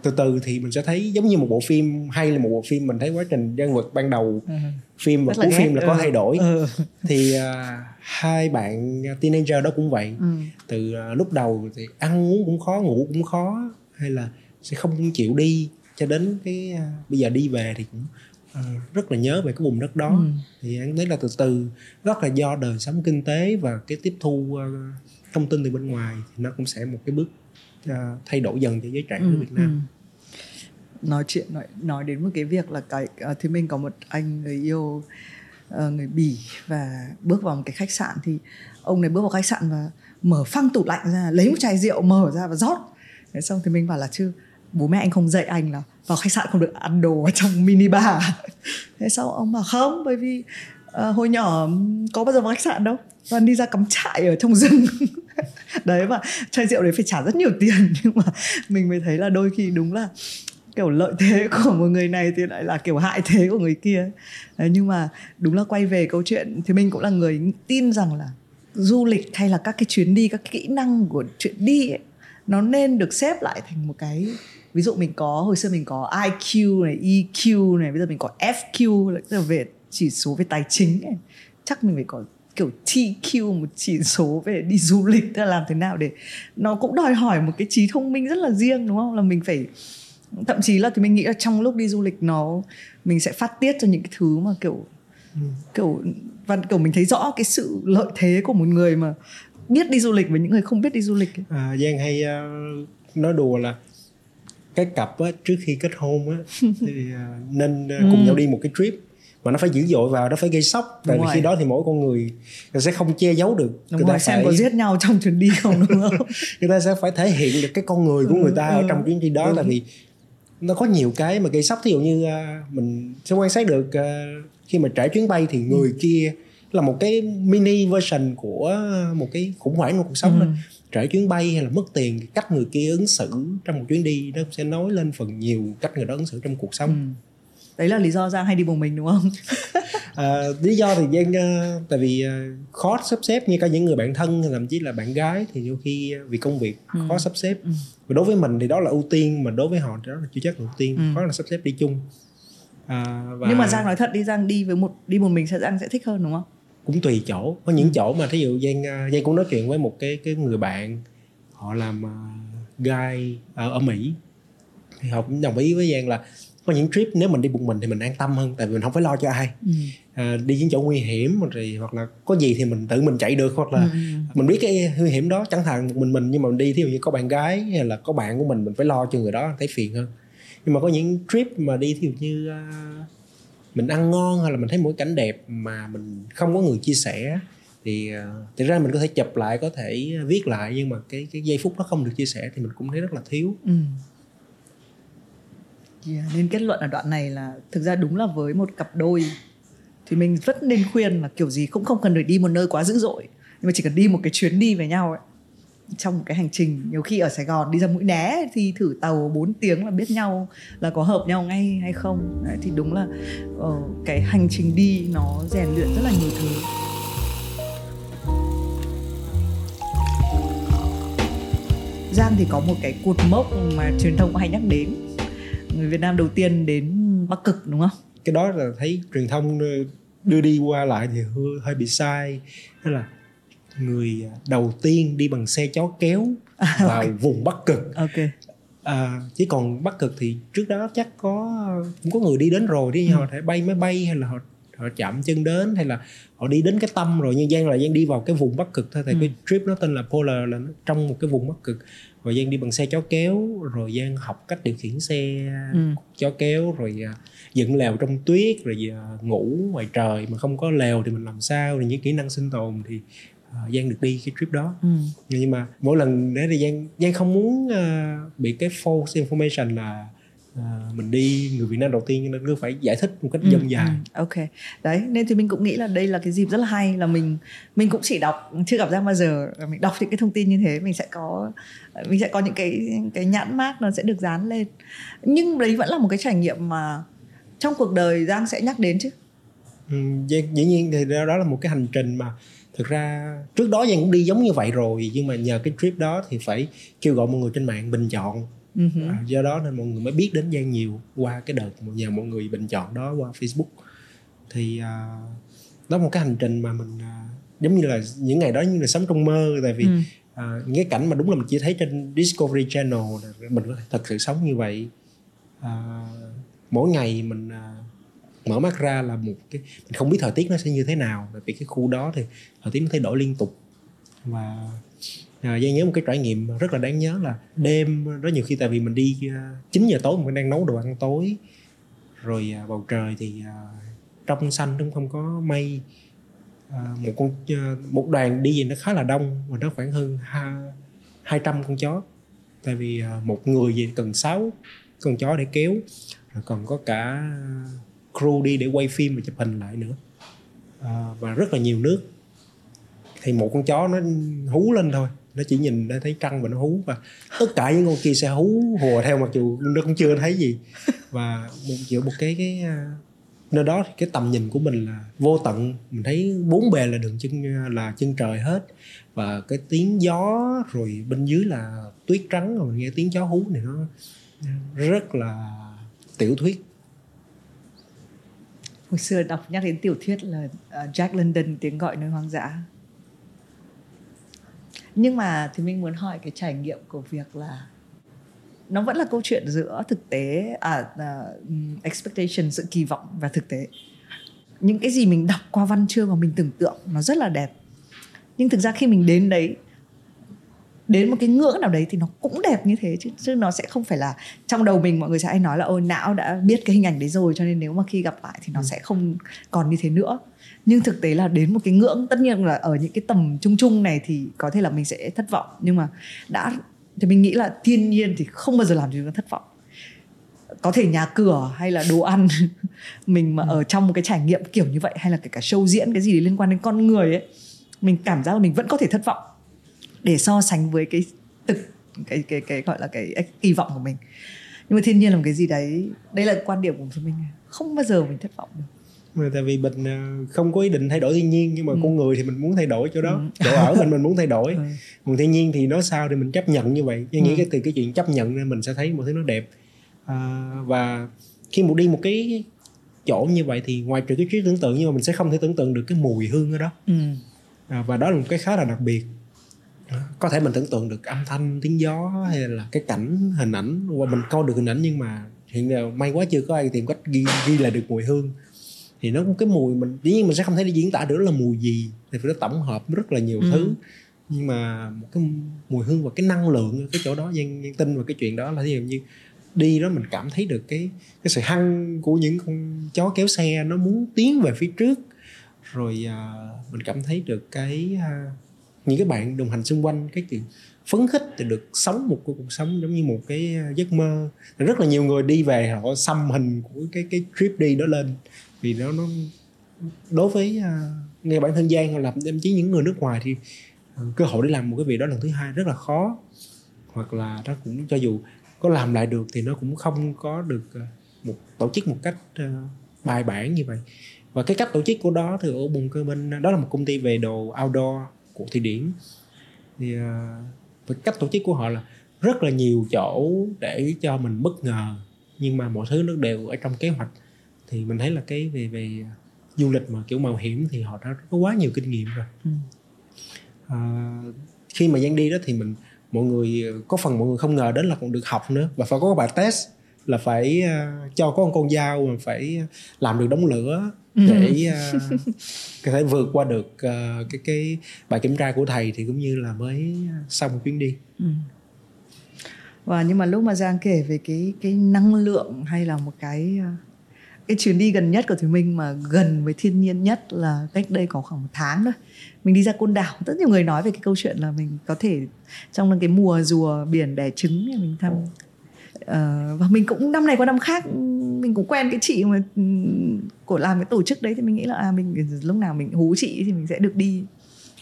từ từ thì mình sẽ thấy giống như một bộ phim hay là một bộ phim mình thấy quá trình nhân vật ban đầu ừ. phim và cuối phim là có ừ. thay đổi ừ. thì uh, hai bạn teenager đó cũng vậy ừ. từ uh, lúc đầu thì ăn uống cũng khó ngủ cũng khó hay là sẽ không chịu đi cho đến cái uh, bây giờ đi về thì cũng uh, rất là nhớ về cái vùng đất đó ừ. thì anh thấy là từ từ rất là do đời sống kinh tế và cái tiếp thu uh, thông tin từ bên ngoài thì nó cũng sẽ một cái bước uh, thay đổi dần cho giới trẻ ừ. ở Việt Nam. Ừ nói chuyện nói nói đến một cái việc là cái uh, thì mình có một anh người yêu uh, người bỉ và bước vào một cái khách sạn thì ông này bước vào khách sạn và mở phăng tủ lạnh ra lấy một chai rượu mở ra và rót. Thế xong thì mình bảo là chứ bố mẹ anh không dạy anh là vào khách sạn không được ăn đồ ở trong mini bar. Thế sau ông bảo không bởi vì uh, hồi nhỏ có bao giờ vào khách sạn đâu toàn đi ra cắm trại ở trong rừng. Đấy và chai rượu đấy phải trả rất nhiều tiền nhưng mà mình mới thấy là đôi khi đúng là kiểu lợi thế của một người này thì lại là kiểu hại thế của người kia Đấy, nhưng mà đúng là quay về câu chuyện thì mình cũng là người tin rằng là du lịch hay là các cái chuyến đi các kỹ năng của chuyện đi ấy, nó nên được xếp lại thành một cái ví dụ mình có hồi xưa mình có IQ này EQ này bây giờ mình có FQ là về chỉ số về tài chính này. chắc mình phải có kiểu TQ một chỉ số về đi du lịch là làm thế nào để nó cũng đòi hỏi một cái trí thông minh rất là riêng đúng không là mình phải thậm chí là thì mình nghĩ là trong lúc đi du lịch nó mình sẽ phát tiết cho những cái thứ mà kiểu ừ. kiểu và kiểu mình thấy rõ cái sự lợi thế của một người mà biết đi du lịch với những người không biết đi du lịch À, Giang hay uh, nói đùa là cái cặp á, trước khi kết hôn á, thì uh, nên uh, cùng ừ. nhau đi một cái trip. Mà nó phải dữ dội vào nó phải gây sốc. Tại vì khi đó thì mỗi con người sẽ không che giấu được. Đúng người ta xem phải... có giết nhau trong chuyến đi không đúng không? Người ta sẽ phải thể hiện được cái con người của người ta ừ, ở trong chuyến đi đó. Ừ. tại vì nó có nhiều cái mà gây sốc ví dụ như uh, mình sẽ quan sát được uh, khi mà trải chuyến bay thì người ừ. kia là một cái mini version của một cái khủng hoảng trong cuộc sống ừ. trải chuyến bay hay là mất tiền cách người kia ứng xử trong một chuyến đi nó sẽ nói lên phần nhiều cách người đó ứng xử trong cuộc sống ừ. Đấy là lý do giang hay đi một mình đúng không? À, lý do thì giang uh, tại vì uh, khó sắp xếp như cả những người bạn thân thậm chí là bạn gái thì đôi khi vì công việc ừ. khó sắp xếp. Ừ. Và đối với mình thì đó là ưu tiên mà đối với họ thì đó là chưa chắc là ưu tiên. Ừ. khó là sắp xếp đi chung. À, và nhưng mà giang nói thật đi giang đi với một đi một mình sẽ giang sẽ thích hơn đúng không? Cũng tùy chỗ. Có những ừ. chỗ mà thí dụ giang giang cũng nói chuyện với một cái cái người bạn họ làm uh, guide ở, ở mỹ. Thì họ cũng đồng ý với giang là có những trip nếu mình đi một mình thì mình an tâm hơn tại vì mình không phải lo cho ai ừ. à, đi những chỗ nguy hiểm rồi hoặc là có gì thì mình tự mình chạy được hoặc là ừ. mình biết cái nguy hiểm đó chẳng hạn một mình mình nhưng mà mình đi thí dụ như có bạn gái hay là có bạn của mình mình phải lo cho người đó thấy phiền hơn nhưng mà có những trip mà đi thí dụ như uh, mình ăn ngon hay là mình thấy mỗi cảnh đẹp mà mình không có người chia sẻ thì uh, thực ra mình có thể chụp lại có thể viết lại nhưng mà cái cái giây phút đó không được chia sẻ thì mình cũng thấy rất là thiếu ừ yeah, nên kết luận ở đoạn này là thực ra đúng là với một cặp đôi. Thì mình rất nên khuyên là kiểu gì cũng không cần phải đi một nơi quá dữ dội. Nhưng mà chỉ cần đi một cái chuyến đi với nhau ấy. Trong một cái hành trình nhiều khi ở Sài Gòn đi ra Mũi Né thì thử tàu 4 tiếng là biết nhau là có hợp nhau ngay hay không. Đấy, thì đúng là uh, cái hành trình đi nó rèn luyện rất là nhiều thứ. Giang thì có một cái cột mốc mà truyền thông hay nhắc đến người Việt Nam đầu tiên đến Bắc Cực đúng không? Cái đó là thấy truyền thông đưa đi qua lại thì hơi, bị sai hay là người đầu tiên đi bằng xe chó kéo à, vào okay. vùng Bắc Cực. Ok. À, chứ còn Bắc Cực thì trước đó chắc có cũng có người đi đến rồi đi ừ. họ thể bay máy bay hay là họ họ chạm chân đến hay là họ đi đến cái tâm rồi nhưng giang là giang đi vào cái vùng bắc cực thôi thì ừ. cái trip nó tên là polar là nó trong một cái vùng bắc cực rồi giang đi bằng xe chó kéo rồi giang học cách điều khiển xe ừ. chó kéo rồi uh, dựng lèo trong tuyết rồi uh, ngủ ngoài trời mà không có lèo thì mình làm sao rồi những kỹ năng sinh tồn thì uh, giang được đi cái trip đó ừ. nhưng mà mỗi lần để thì giang giang không muốn uh, bị cái false information là à, mình đi người Việt Nam đầu tiên nên cứ phải giải thích một cách ừ, dông dài. Ừ, ok, đấy nên thì mình cũng nghĩ là đây là cái dịp rất là hay là mình mình cũng chỉ đọc chưa gặp ra bao giờ mình đọc những cái thông tin như thế mình sẽ có mình sẽ có những cái cái nhãn mát nó sẽ được dán lên nhưng đấy vẫn là một cái trải nghiệm mà trong cuộc đời Giang sẽ nhắc đến chứ. Ừ, dĩ nhiên thì đó là một cái hành trình mà thực ra trước đó Giang cũng đi giống như vậy rồi nhưng mà nhờ cái trip đó thì phải kêu gọi mọi người trên mạng bình chọn uh-huh. à, do đó nên mọi người mới biết đến Giang nhiều qua cái đợt mà nhờ mọi người bình chọn đó qua Facebook thì à, đó một cái hành trình mà mình à, giống như là những ngày đó như là sống trong mơ tại vì ừ. à, những cái cảnh mà đúng là mình chỉ thấy trên Discovery Channel mình có thể thật sự sống như vậy à, mỗi ngày mình à, mở mắt ra là một cái mình không biết thời tiết nó sẽ như thế nào tại vì cái khu đó thì thời tiết nó thay đổi liên tục và à, Giang nhớ một cái trải nghiệm rất là đáng nhớ là đêm rất nhiều khi tại vì mình đi à, uh, 9 giờ tối mình đang nấu đồ ăn tối. Rồi à, bầu trời thì à, trong xanh cũng không có mây. À, một con à, một đoàn đi gì nó khá là đông và nó khoảng hơn hai trăm con chó. Tại vì à, một người gì cần 6 con chó để kéo rồi còn có cả crew đi để quay phim và chụp hình lại nữa. À, và rất là nhiều nước. Thì một con chó nó hú lên thôi nó chỉ nhìn, nó thấy trăng và nó hú và tất cả những con kia sẽ hú hùa theo, mặc dù nó cũng chưa thấy gì. Và một, kiểu một cái cái à, nơi đó thì cái tầm nhìn của mình là vô tận. Mình thấy bốn bề là đường chân, là chân trời hết. Và cái tiếng gió, rồi bên dưới là tuyết trắng, rồi mình nghe tiếng chó hú này nó rất là tiểu thuyết. Hồi xưa đọc nhắc đến tiểu thuyết là à, Jack London, tiếng gọi nơi hoang dã nhưng mà thì mình muốn hỏi cái trải nghiệm của việc là nó vẫn là câu chuyện giữa thực tế à, uh, expectation sự kỳ vọng và thực tế. Những cái gì mình đọc qua văn chương và mình tưởng tượng nó rất là đẹp. Nhưng thực ra khi mình đến đấy đến một cái ngưỡng nào đấy thì nó cũng đẹp như thế chứ chứ nó sẽ không phải là trong đầu mình mọi người sẽ hay nói là ôi não đã biết cái hình ảnh đấy rồi cho nên nếu mà khi gặp lại thì nó ừ. sẽ không còn như thế nữa nhưng thực tế là đến một cái ngưỡng tất nhiên là ở những cái tầm chung chung này thì có thể là mình sẽ thất vọng. Nhưng mà đã thì mình nghĩ là thiên nhiên thì không bao giờ làm cho chúng ta thất vọng. Có thể nhà cửa hay là đồ ăn mình mà ừ. ở trong một cái trải nghiệm kiểu như vậy hay là kể cả show diễn cái gì liên quan đến con người ấy mình cảm giác là mình vẫn có thể thất vọng để so sánh với cái thực cái cái cái gọi là cái, cái kỳ vọng của mình. Nhưng mà thiên nhiên là một cái gì đấy đây là quan điểm của mình. Không bao giờ mình thất vọng được tại vì mình à, không có ý định thay đổi thiên nhiên nhưng mà ừ. con người thì mình muốn thay đổi chỗ đó ừ. chỗ ở mình mình muốn thay đổi ừ. còn thiên nhiên thì nó sao thì mình chấp nhận như vậy nhưng ừ. nghĩ cái từ cái chuyện chấp nhận nên mình sẽ thấy một thứ nó đẹp à, và khi một đi một cái chỗ như vậy thì ngoài trừ cái trí tưởng tượng nhưng mà mình sẽ không thể tưởng tượng được cái mùi hương ở đó ừ. à, và đó là một cái khá là đặc biệt có thể mình tưởng tượng được âm thanh tiếng gió hay là cái cảnh hình ảnh mình coi được hình ảnh nhưng mà hiện giờ may quá chưa có ai tìm cách ghi, ghi lại được mùi hương thì nó cái mùi mình dĩ nhiên mình sẽ không thể đi diễn tả được là mùi gì thì phải nó tổng hợp rất là nhiều ừ. thứ. Nhưng mà một cái mùi hương và cái năng lượng ở cái chỗ đó dân, dân tin vào cái chuyện đó là ví dụ như đi đó mình cảm thấy được cái cái sự hăng của những con chó kéo xe nó muốn tiến về phía trước. Rồi à, mình cảm thấy được cái à, những cái bạn đồng hành xung quanh cái chuyện phấn khích để được sống một cuộc sống giống như một cái à, giấc mơ. Rất là nhiều người đi về họ xăm hình của cái cái trip đi đó lên vì nó nó đối với à, uh, ngay bản thân Giang làm thậm chí những người nước ngoài thì uh, cơ hội để làm một cái việc đó lần thứ hai rất là khó. Hoặc là nó cũng cho dù có làm lại được thì nó cũng không có được uh, một tổ chức một cách uh, bài bản như vậy. Và cái cách tổ chức của đó thì ở bùng cơ bên đó là một công ty về đồ outdoor của thụy điển. Thì uh, và cách tổ chức của họ là rất là nhiều chỗ để cho mình bất ngờ. Nhưng mà mọi thứ nó đều ở trong kế hoạch thì mình thấy là cái về về du lịch mà kiểu mạo hiểm thì họ đã có quá nhiều kinh nghiệm rồi ừ. à, khi mà giang đi đó thì mình mọi người có phần mọi người không ngờ đến là còn được học nữa và phải có bài test là phải uh, cho có một con dao mà phải làm được đống lửa ừ. để uh, có thể vượt qua được uh, cái cái bài kiểm tra của thầy thì cũng như là mới xong chuyến đi ừ. và nhưng mà lúc mà giang kể về cái cái năng lượng hay là một cái cái chuyến đi gần nhất của Thùy Minh mà gần với thiên nhiên nhất là cách đây có khoảng một tháng thôi. Mình đi ra côn đảo rất nhiều người nói về cái câu chuyện là mình có thể trong cái mùa rùa biển đẻ trứng thì mình thăm. Uh, và mình cũng năm này qua năm khác mình cũng quen cái chị mà ừ, của làm cái tổ chức đấy thì mình nghĩ là à, mình lúc nào mình hú chị thì mình sẽ được đi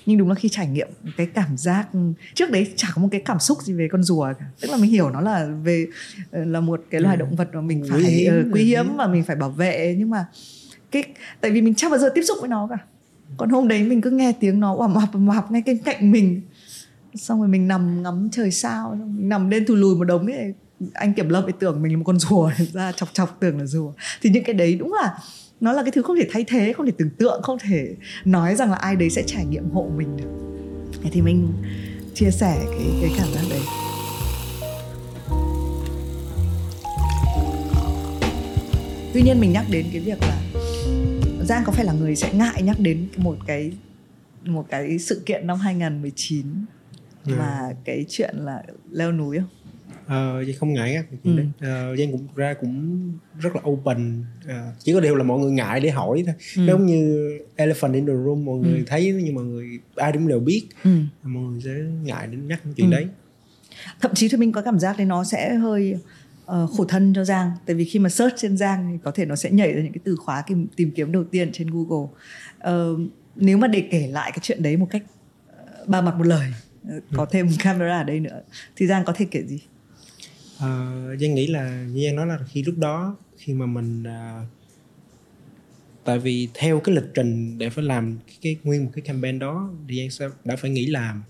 nhưng đúng là khi trải nghiệm cái cảm giác trước đấy chả có một cái cảm xúc gì về con rùa cả. Tức là mình hiểu nó là về ờ, là một cái loài ừ. động vật mà mình phải quý hiếm, quý hiếm và mình phải bảo vệ. Nhưng mà cái tại vì mình chưa bao giờ tiếp xúc với nó cả. Còn hôm đấy mình cứ nghe tiếng nó ầm ầm ầm ầm ngay bên cạnh mình. Xong rồi mình nằm ngắm trời sao xong mình nằm lên thù lùi một đống ấy. Anh kiểm lâm ấy tưởng mình là một con rùa ra chọc chọc tưởng là rùa. Thì những cái đấy đúng là nó là cái thứ không thể thay thế không thể tưởng tượng không thể nói rằng là ai đấy sẽ trải nghiệm hộ mình được thì mình chia sẻ cái cái cảm giác đấy tuy nhiên mình nhắc đến cái việc là Giang có phải là người sẽ ngại nhắc đến một cái một cái sự kiện năm 2019 ừ. mà cái chuyện là leo núi không? Uh, Giang không ngại á ừ. uh, Giang cũng ra cũng rất là open uh, chỉ có điều là mọi người ngại để hỏi thôi ừ. giống như elephant in the room mọi người ừ. thấy nhưng mọi người ai cũng đều biết ừ. mọi người sẽ ngại đến nhắc chuyện ừ. đấy thậm chí thì mình có cảm giác đấy nó sẽ hơi uh, khổ thân cho Giang tại vì khi mà search trên Giang thì có thể nó sẽ nhảy ra những cái từ khóa tìm, tìm kiếm đầu tiên trên Google uh, nếu mà để kể lại cái chuyện đấy một cách uh, ba mặt một lời có ừ. thêm camera ở đây nữa thì Giang có thể kể gì à, Giang nghĩ là như Giang nói là khi lúc đó khi mà mình à, tại vì theo cái lịch trình để phải làm cái, cái nguyên một cái campaign đó thì Giang sẽ đã phải nghỉ làm.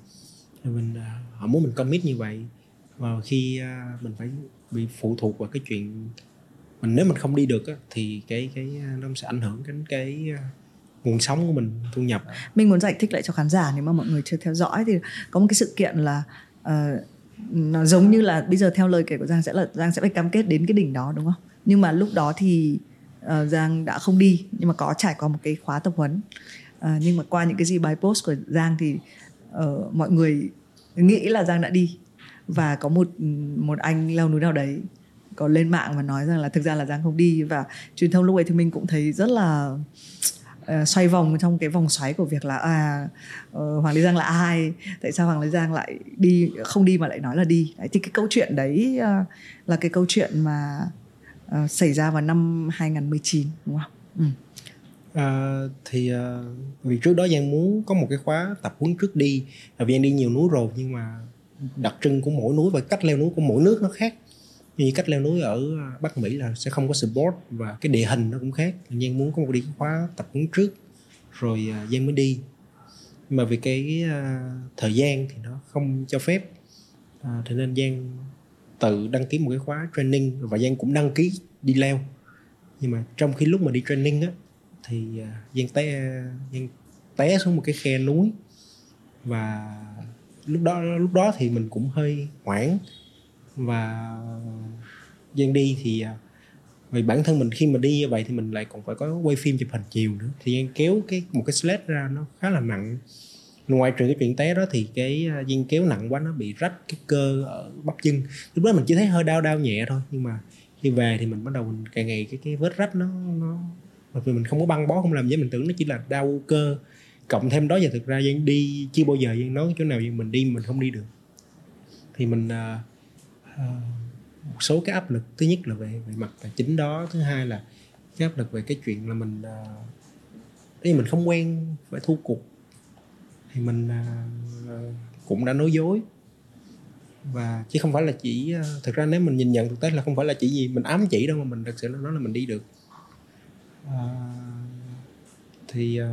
Mình à, họ muốn mình commit như vậy. Và khi à, mình phải bị phụ thuộc vào cái chuyện mình nếu mình không đi được á, thì cái cái à, nó sẽ ảnh hưởng đến cái à, nguồn sống của mình thu nhập. Mình muốn giải thích lại cho khán giả nếu mà mọi người chưa theo dõi thì có một cái sự kiện là uh, nó giống như là bây giờ theo lời kể của Giang sẽ là Giang sẽ phải cam kết đến cái đỉnh đó đúng không? Nhưng mà lúc đó thì uh, Giang đã không đi nhưng mà có trải qua một cái khóa tập huấn. Uh, nhưng mà qua những cái gì bài post của Giang thì uh, mọi người nghĩ là Giang đã đi và có một một anh leo núi nào đấy có lên mạng và nói rằng là thực ra là Giang không đi và truyền thông lúc ấy thì mình cũng thấy rất là uh, xoay vòng trong cái vòng xoáy của việc là à uh, Hoàng Lê Giang là ai tại sao Hoàng Lê Giang lại đi không đi mà lại nói là đi đấy, thì cái câu chuyện đấy uh, là cái câu chuyện mà uh, xảy ra vào năm 2019 đúng không? Ừ. À, thì uh, vì trước đó Giang muốn có một cái khóa tập huấn trước đi là vì Giang đi nhiều núi rồi nhưng mà đặc trưng của mỗi núi và cách leo núi của mỗi nước nó khác như cách leo núi ở à, Bắc Mỹ là sẽ không có support và cái địa hình nó cũng khác. Giang muốn có một đi khóa tập huấn trước rồi à, Giang mới đi. Nhưng mà vì cái uh, thời gian thì nó không cho phép à, thế nên Giang tự đăng ký một cái khóa training và Giang cũng đăng ký đi leo. Nhưng mà trong khi lúc mà đi training á thì uh, Giang té Giang té xuống một cái khe núi và lúc đó lúc đó thì mình cũng hơi hoảng và Giang đi thì à, vì bản thân mình khi mà đi như vậy thì mình lại còn phải có quay phim chụp hình chiều nữa. Thì Giang kéo cái một cái sled ra nó khá là nặng. Ngoài trừ cái chuyện té đó thì cái à, Giang kéo nặng quá nó bị rách cái cơ ở bắp chân. Lúc đó mình chỉ thấy hơi đau đau nhẹ thôi nhưng mà khi về thì mình bắt đầu mình càng ngày cái cái vết rách nó nó vì mình không có băng bó không làm gì mình tưởng nó chỉ là đau cơ. Cộng thêm đó giờ thực ra dân đi chưa bao giờ dân nói chỗ nào mình đi mình không đi được. Thì mình uh, Ờ, một số cái áp lực. Thứ nhất là về về mặt tài chính đó. Thứ hai là cái áp lực về cái chuyện là mình uh, mình không quen phải thu cục thì mình uh, cũng đã nói dối. Và chứ không phải là chỉ uh, thực ra nếu mình nhìn nhận thực tế là không phải là chỉ gì mình ám chỉ đâu mà mình thực sự là nói là mình đi được. Uh, thì uh,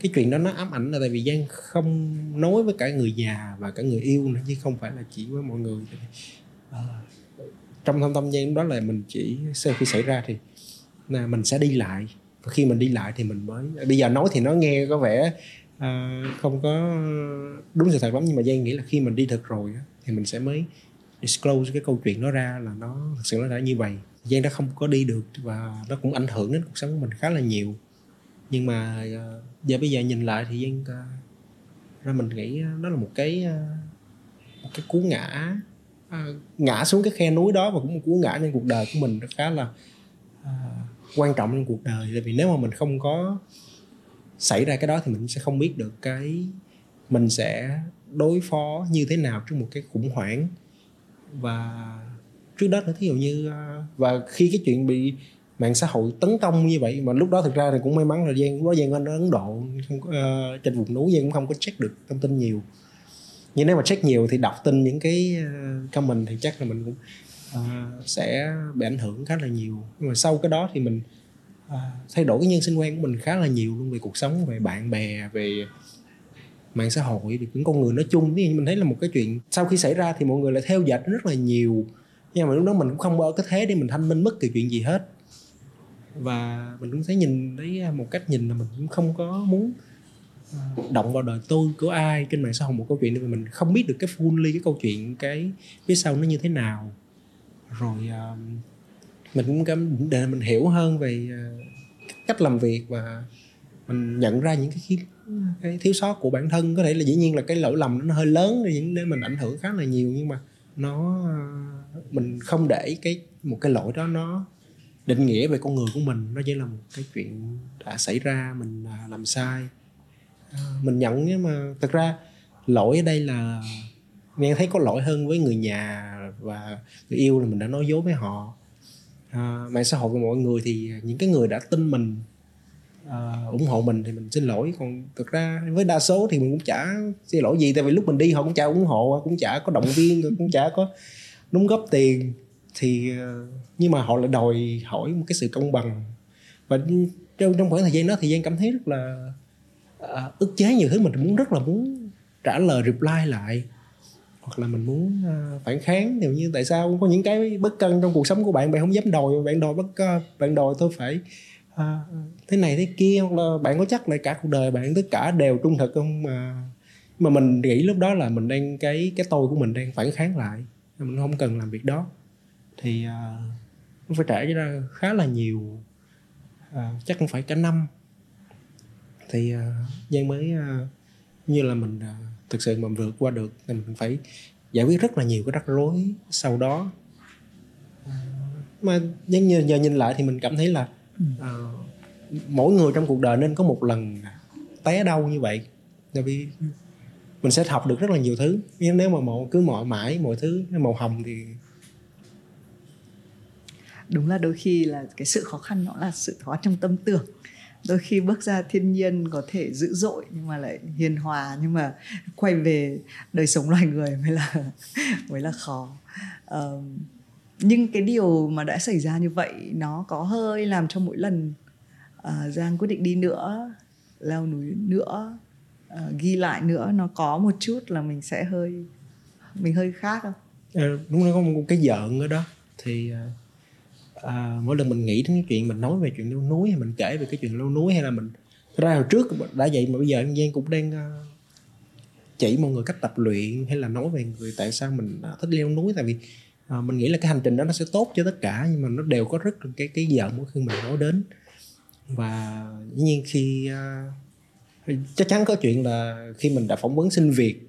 cái chuyện đó nó ám ảnh là tại vì giang không nói với cả người già và cả người yêu nữa chứ không phải là chỉ với mọi người trong thâm tâm giang đó là mình chỉ sau khi xảy ra thì là mình sẽ đi lại. Và khi mình đi lại thì mình mới bây giờ nói thì nó nghe có vẻ uh, không có đúng sự thật lắm nhưng mà giang nghĩ là khi mình đi thật rồi thì mình sẽ mới disclose cái câu chuyện nó ra là nó thực sự nó đã như vậy. Giang đã không có đi được và nó cũng ảnh hưởng đến cuộc sống của mình khá là nhiều. Nhưng mà uh, giờ bây giờ nhìn lại thì giang uh, ra mình nghĩ đó là một cái uh, một cái cú ngã À. ngã xuống cái khe núi đó và cũng một cú ngã trên cuộc đời của mình khá là à, quan trọng trong cuộc đời. Tại vì nếu mà mình không có xảy ra cái đó thì mình sẽ không biết được cái mình sẽ đối phó như thế nào trước một cái khủng hoảng. Và trước đó nữa thí dụ như à, và khi cái chuyện bị mạng xã hội tấn công như vậy mà lúc đó thực ra thì cũng may mắn là giang lúc đó giang ở ấn độ không có, uh, trên vùng núi giang cũng không có check được thông tin nhiều nhưng nếu mà check nhiều thì đọc tin những cái ờ, comment thì chắc là mình cũng uh, sẽ bị ảnh hưởng khá là nhiều. Nhưng mà sau cái đó thì mình uh, thay đổi cái nhân sinh quan của mình khá là nhiều luôn về cuộc sống về bạn bè về mạng xã hội thì những con người nói chung. Thì mình thấy là một cái chuyện sau khi xảy ra thì mọi người lại theo dệt rất là nhiều. Nhưng mà lúc đó mình cũng không ở cái thế để mình thanh minh mất kỳ chuyện gì hết. Và mình cũng thấy nhìn thấy à, một cách nhìn là mình cũng không có muốn động vào đời tôi của ai trên mạng xã hội một câu chuyện mà mình không biết được cái fully cái câu chuyện cái phía sau nó như thế nào. Rồi uh, mình cũng cảm để mình hiểu hơn về uh, cách làm việc và mình nhận ra những cái cái thiếu sót của bản thân. Có thể là dĩ nhiên là cái lỗi lầm nó hơi lớn để mình ảnh hưởng khá là nhiều nhưng mà nó ờ, mình không để cái một cái lỗi đó nó định nghĩa về con người của mình. Nó chỉ là một cái chuyện đã xảy ra mình làm sai mình nhận nhưng mà. Thật ra lỗi ở đây là nghe thấy có lỗi hơn với người nhà và người yêu là mình đã nói dối với họ. À, mạng xã hội của mọi người thì những cái người đã tin mình à, ủng hộ mình thì mình xin lỗi. Còn thực ra với đa số thì mình cũng chả xin lỗi gì tại vì lúc mình đi họ cũng chả ủng hộ cũng chả có động viên cũng chả có đóng góp tiền. Thì à, nhưng mà họ lại đòi hỏi một cái sự công bằng. Và trong trong khoảng thời gian đó thì giang cảm thấy rất là uh, ức chế nhiều thứ mình muốn rất là muốn trả lời reply lại. Hoặc là mình muốn uh, phản kháng. Kiểu như tại sao có những cái bất cân trong cuộc sống của bạn bạn không dám đòi bạn đòi bất bạn đòi tôi phải ờ, thế này thế kia. Hoặc là bạn có chắc là cả cuộc đời bạn tất cả đều trung thực không? Mà mà mình nghĩ lúc đó là mình đang cái cái tôi của mình đang phản kháng lại. Mình không cần làm việc đó. Thì uh, phải trải ra khá là nhiều uh, chắc cũng phải cả năm thì uh, giang mới uh, như là mình uh, thực sự mà vượt qua được thì mình phải giải quyết rất là nhiều cái rắc rối sau đó. Mà giống như giờ nhìn lại thì mình cảm thấy là uh, mỗi người trong cuộc đời nên có một lần té đau như vậy. Tại vì mình sẽ học được rất là nhiều thứ. Nhưng nếu mà mọi cứ mọi mãi mọi thứ màu hồng thì đúng là đôi khi là cái sự khó khăn nó là sự khó trong tâm tưởng đôi khi bước ra thiên nhiên có thể dữ dội nhưng mà lại hiền hòa nhưng mà quay về đời sống loài người mới là mới là khó. Uh, nhưng cái điều mà đã xảy ra như vậy nó có hơi làm cho mỗi lần uh, giang quyết định đi nữa leo núi nữa uh, ghi lại nữa nó có một chút là mình sẽ hơi mình hơi khác không? À, đúng là có một cái giận ở đó thì uh à, mỗi lần mình nghĩ đến cái chuyện mình nói về chuyện leo núi hay mình kể về cái chuyện leo núi hay là mình ra hồi trước đã vậy mà bây giờ anh Giang cũng đang à, chỉ mọi người cách tập luyện hay là nói về người tại sao mình à, thích leo núi. Tại vì à, mình nghĩ là cái hành trình đó nó sẽ tốt cho tất cả nhưng mà nó đều có rất cái cái giận mỗi khi mình nói đến. Và dĩ nhiên khi à, chắc chắn có chuyện là khi mình đã phỏng vấn xin việc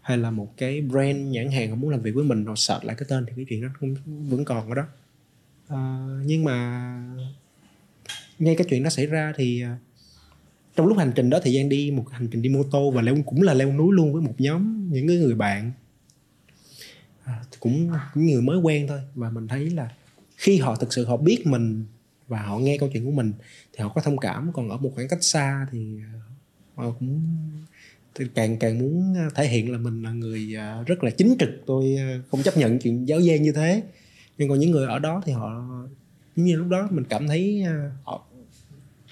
hay là một cái brand nhãn hàng họ muốn làm việc với mình họ sợ lại cái tên thì cái chuyện đó cũng vẫn còn ở đó. Ờ, nhưng mà ngay cái chuyện đó xảy ra thì ờ, trong lúc hành trình đó thời gian đi một hành trình đi mô tô và leo cũng là leo núi luôn với một nhóm những cái người bạn. À, cũng những người mới quen thôi. Và mình thấy là khi họ thực sự họ biết mình và họ nghe câu chuyện của mình thì họ có thông cảm. Còn ở một khoảng cách xa thì họ cũng thì càng càng muốn thể hiện là mình là người rất là chính trực. Tôi không chấp nhận chuyện giáo gian như thế nhưng còn những người ở đó thì họ giống như lúc đó mình cảm thấy à, họ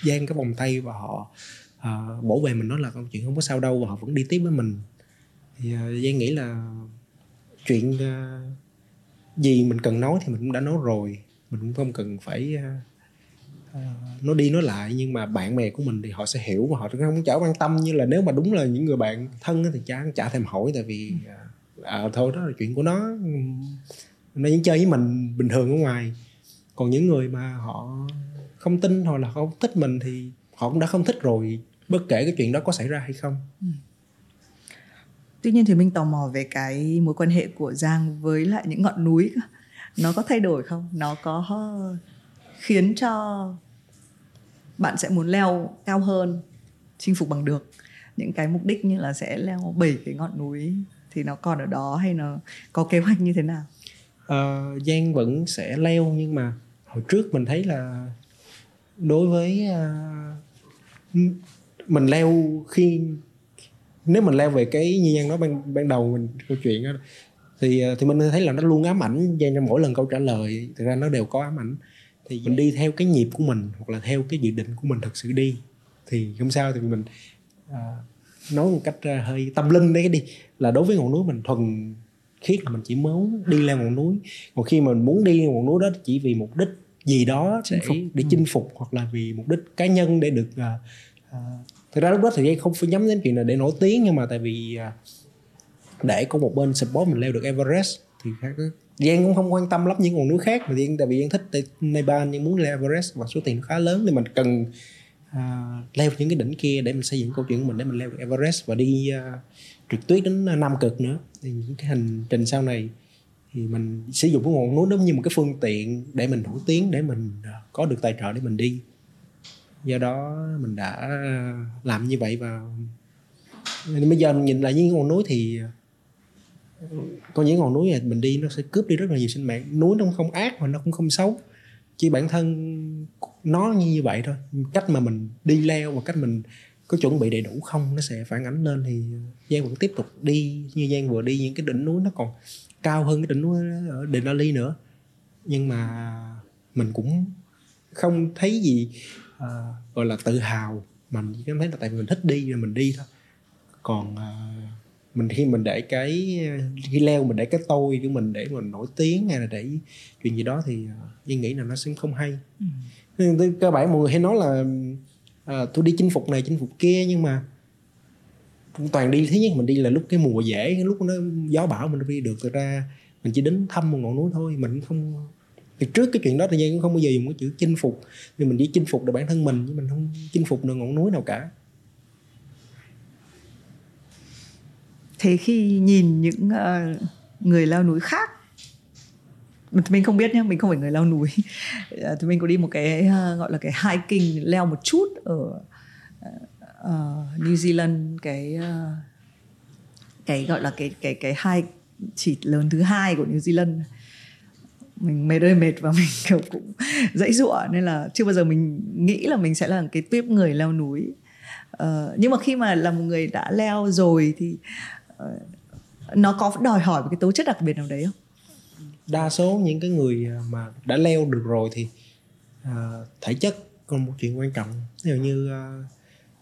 gian cái vòng tay và họ uh, bổ về mình nói là câu chuyện không có sao đâu và họ vẫn đi tiếp với mình. Thì uh, giang nghĩ là chuyện uh, gì mình cần nói thì mình cũng đã nói rồi. Mình cũng không cần phải uh, uh, nói đi nói lại nhưng mà bạn bè của mình thì họ sẽ hiểu và họ cũng không chả quan tâm như là nếu mà đúng là những người bạn thân thì chả chả thèm hỏi tại vì uh, à, thôi đó là chuyện của nó nó vẫn chơi với mình bình thường ở ngoài. Còn những người mà họ không tin hoặc là không thích mình thì họ cũng đã không thích rồi. Bất kể cái chuyện đó có xảy ra hay không. Ừ. tuy nhiên thì mình tò mò về cái mối quan hệ của giang với lại những ngọn núi nó có thay đổi không? Nó có khiến cho bạn sẽ muốn leo cao hơn, chinh phục bằng được những cái mục đích như là sẽ leo bảy cái ngọn núi thì nó còn ở đó hay nó có kế hoạch như thế nào? Uh, giang vẫn sẽ leo nhưng mà hồi trước mình thấy là đối với uh, mình leo khi nếu mình leo về cái như Giang nói ban ban đầu mình câu chuyện đó thì ờ, thì mình thấy là nó luôn ám ảnh Giang trong mỗi lần câu trả lời. Thực ra nó đều có ám ảnh. Thì mình đi theo cái nhịp của mình hoặc là theo cái dự định của mình thật sự đi. Thì không sao thì mình uh, nói một cách uh, hơi tâm linh đấy đi. Là đối với ngọn núi mình thuần khiết là mình chỉ muốn đi leo ngọn núi còn khi mà mình muốn đi ngọn núi đó chỉ vì mục đích gì đó để chinh để chinh phục ừ. hoặc là vì mục đích cá nhân để được uh, uh, thực ra lúc đó thì Giang không phải nhắm đến chuyện là để nổi tiếng nhưng mà tại vì uh, để có một bên support mình leo được Everest thì Giang cũng không quan tâm lắm những ngọn núi khác mà Giang tại vì Giang thích Nepal nhưng muốn leo Everest và số tiền khá lớn thì mình cần uh, leo những cái đỉnh kia để mình xây dựng câu chuyện của mình để mình leo được Everest và đi uh, trượt tuyết đến à, Nam Cực nữa. Thì những cái hành trình sau này thì mình sử dụng cái ngọn núi đó như một cái phương tiện để mình nổi tiếng để mình à, có được tài trợ để mình đi. Do đó mình đã à, làm như vậy và bây giờ mình nhìn lại những ngọn núi thì có những ngọn núi này mình đi nó sẽ cướp đi rất là nhiều sinh mạng. Núi nó không ác mà nó cũng không xấu. Chỉ bản thân nó như vậy thôi. Cách mà mình đi leo và cách mình có chuẩn bị đầy đủ không? Nó sẽ phản ánh lên thì giang vẫn tiếp tục đi như giang vừa đi những cái đỉnh núi nó còn cao hơn cái đỉnh núi ở Denali nữa. Nhưng mà mình cũng không thấy gì uh, gọi là tự hào. Mình chỉ cảm thấy là tại vì mình thích đi rồi mình đi thôi. Còn uh, mình khi mình để cái khi leo mình để cái tôi của mình để mình nổi tiếng hay là để chuyện gì đó thì uh, nghĩ là nó sẽ không hay. Ừ. cơ bản mọi người hay nói là Ờ, tôi đi chinh phục này chinh phục kia nhưng mà toàn đi thứ nhất mình đi là lúc cái mùa dễ lúc nó gió bão mình đi được thực ra mình chỉ đến thăm một ngọn núi thôi mình không thì trước cái chuyện đó thì Giang cũng không bao giờ dùng cái chữ chinh phục vì mình chỉ chinh phục được bản thân mình nhưng mình không chinh phục được ngọn núi nào cả. Thế khi nhìn những uh, người leo núi khác mình không biết nhé mình không phải người leo núi. Ờ, thì mình có đi một cái ờ, gọi là cái hiking leo một chút ở uh, New Zealand cái uh, cái gọi là cái cái cái hai chỉ lớn thứ hai của New Zealand. Mình mệt ơi mệt và mình kiểu cũng dãy dụa nên là chưa bao giờ mình nghĩ là mình sẽ là cái tuyếp người leo núi. Uh, nhưng mà khi mà là một người đã leo rồi thì uh, nó có đòi hỏi một cái tố chất đặc biệt nào đấy không? Đa số những cái người mà đã leo được rồi thì uh, thể chất còn một chuyện quan trọng. Ví dụ như uh,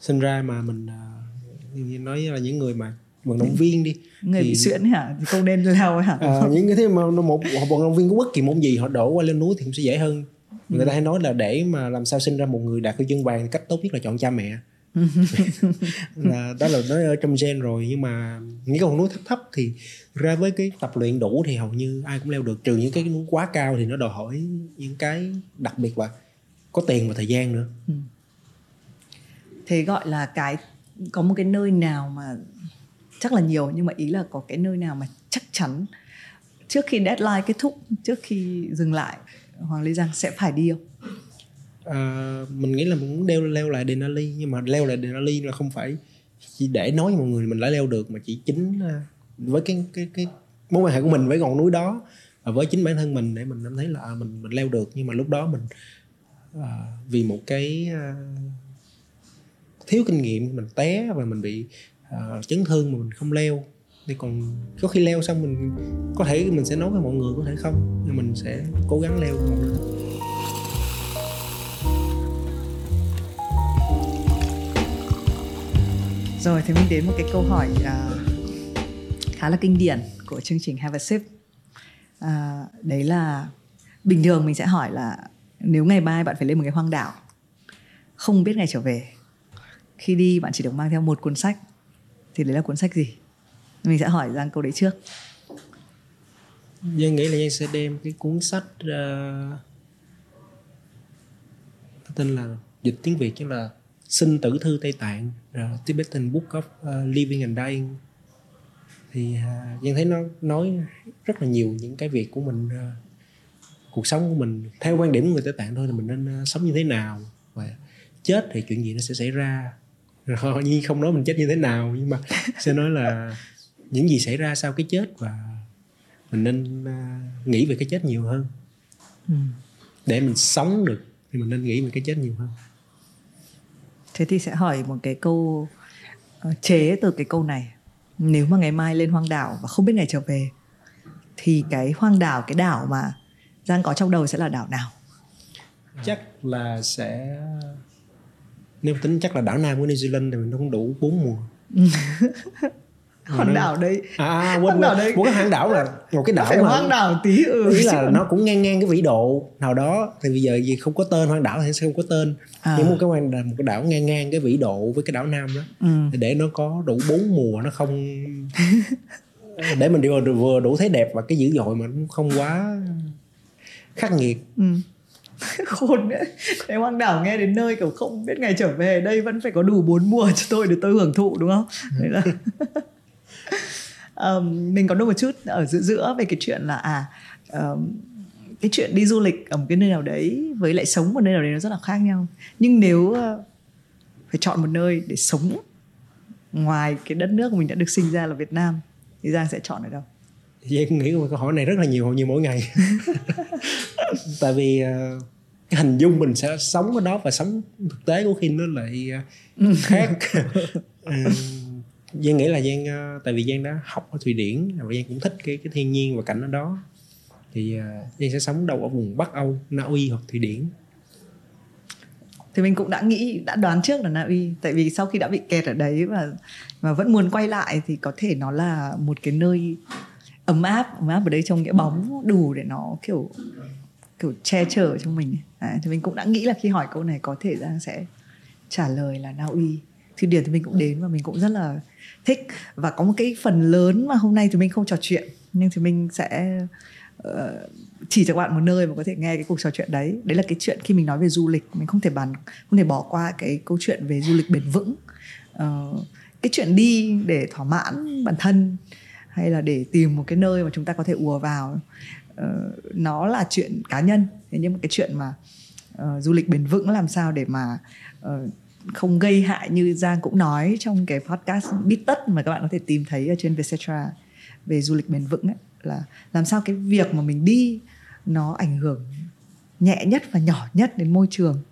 sinh ra mà mình uh, nói là những người mà vận động viên đi người thì, bị suyễn hả? Thì không nên leo hả? À, những cái thế mà một vận động viên có bất kỳ môn gì họ đổ qua leo núi thì cũng sẽ dễ hơn. Người ừ. ta hay nói là để mà làm sao sinh ra một người đạt huy chương vàng cách tốt nhất là chọn cha mẹ là đó là nó ở trong gen rồi, nhưng mà những cái ngọn núi thấp thấp thì ra với cái tập luyện đủ thì hầu như ai cũng leo được. Trừ những cái núi quá cao thì nó đòi hỏi những cái đặc biệt và có tiền và thời gian nữa. Ừ. thế gọi là cái, có một cái nơi nào mà, chắc là nhiều nhưng mà ý là có cái nơi nào mà chắc chắn trước khi deadline kết thúc, trước khi dừng lại, hoàng lê giang sẽ phải đi không? À, mình nghĩ là mình muốn đeo leo lại Denali nhưng mà leo lại Denali là không phải chỉ để nói với mọi người mình đã leo được mà chỉ chính ờ, với cái cái cái mối quan hệ của mình với ngọn núi đó và với chính bản thân mình để mình cảm thấy là à, mình mình leo được. Nhưng mà lúc đó mình à, vì một cái à, thiếu kinh nghiệm mình té và mình bị à, chấn thương mà mình không leo. Thì còn có khi leo xong mình có thể mình sẽ nói với mọi người có thể không nhưng mình sẽ cố gắng leo một lần rồi thì mình đến một cái câu hỏi uh, khá là kinh điển của chương trình Have a Sip. Uh, đấy là bình thường mình sẽ hỏi là nếu ngày mai bạn phải lên một cái hoang đảo không biết ngày trở về khi đi bạn chỉ được mang theo một cuốn sách thì đấy là cuốn sách gì? Mình sẽ hỏi giang câu đấy trước. Giang nghĩ là Giang sẽ đem cái cuốn sách uh, tên là dịch tiếng Việt chứ là sinh tử thư Tây Tạng uh, Tibetan Book of uh, Living and Dying. Thì uh, Giang thấy nó nói rất là nhiều những cái việc của mình uh, cuộc sống của mình theo quan điểm của người Tây Tạng thôi là mình nên uh, sống như thế nào và chết thì chuyện gì nó sẽ xảy ra. Rồi nhiên không nói mình chết như thế nào nhưng mà sẽ nói là những gì xảy ra sau cái chết và mình nên uh, nghĩ về cái chết nhiều hơn. Ừ. để mình sống được thì mình nên nghĩ về cái chết nhiều hơn thế thì sẽ hỏi một cái câu uh, chế từ cái câu này. Nếu mà ngày mai lên hoang đảo và không biết ngày trở về thì cái hoang đảo cái đảo mà giang có trong đầu sẽ là đảo nào? Chắc là sẽ nếu tính chắc là đảo nam của New Zealand thì mình không đủ bốn mùa hòn đảo đấy. À, à quên quên đảo đấy. Một cái hòn đảo là một cái đảo phải mà hoang đảo tí ừ. ý là nó cũng ngang ngang cái vĩ độ nào đó. Thì bây giờ gì không có tên hoang đảo thì sẽ không có tên. À. nhưng một cái hoang một cái đảo ngang ngang cái vĩ độ với cái đảo nam đó. Ừ. để nó có đủ bốn mùa nó không để mình vừa vừa đủ thấy đẹp và cái dữ dội mà nó không quá khắc nghiệt. Ừ. khôn đấy. Cái hoang đảo nghe đến nơi kiểu không biết ngày trở về đây vẫn phải có đủ bốn mùa cho tôi để tôi hưởng thụ đúng không? Đấy là um, mình có nói một chút ở giữa giữa về cái chuyện là à um, cái chuyện đi du lịch ở một cái nơi nào đấy với lại sống một nơi nào đấy nó rất là khác nhau. Nhưng nếu uh, phải chọn một nơi để sống ngoài cái đất nước mình đã được sinh ra là Việt Nam thì Giang sẽ chọn ở đâu? Giang nghĩ câu hỏi này rất là nhiều hầu như mỗi ngày. Tại vì uh, cái hình dung mình sẽ sống ở đó và sống thực tế của khi nó lại uh, khác. Uh, Giang nghĩ là Giang ờ, tại vì Giang đã học ở Thụy Điển và Giang cũng thích cái cái thiên nhiên và cảnh ở đó. Thì ờ, Giang sẽ sống đâu ở vùng Bắc Âu, Na Uy hoặc Thụy Điển. Thì mình cũng đã nghĩ đã đoán trước là Na Uy tại vì sau khi đã bị kẹt ở đấy và mà vẫn muốn quay lại thì có thể nó là một cái nơi ấm áp ấm áp ở đây trong nghĩa bóng đủ để nó kiểu kiểu che chở cho mình. À, thì mình cũng đã nghĩ là khi hỏi câu này có thể Giang sẽ trả lời là Na Uy. Thụy Điển thì mình cũng đến và mình cũng rất là thích. Và có một cái phần lớn mà hôm nay thì mình không trò chuyện nhưng thì mình sẽ uh, chỉ cho các bạn một nơi mà có thể nghe cái cuộc trò chuyện đấy. Đấy là cái chuyện khi mình nói về du lịch mình không thể bàn không thể bỏ qua cái câu chuyện về du lịch bền vững. Uh, cái chuyện đi để thỏa mãn bản thân hay là để tìm một cái nơi mà chúng ta có thể ùa vào uh, nó là chuyện cá nhân. Thế nhưng mà cái chuyện mà uh, du lịch bền vững làm sao để mà uh, không gây hại như Giang cũng nói trong cái podcast biết tất mà các bạn có thể tìm thấy ở trên Vietcetera về du lịch bền vững ấy, là làm sao cái việc mà mình đi nó ảnh hưởng nhẹ nhất và nhỏ nhất đến môi trường.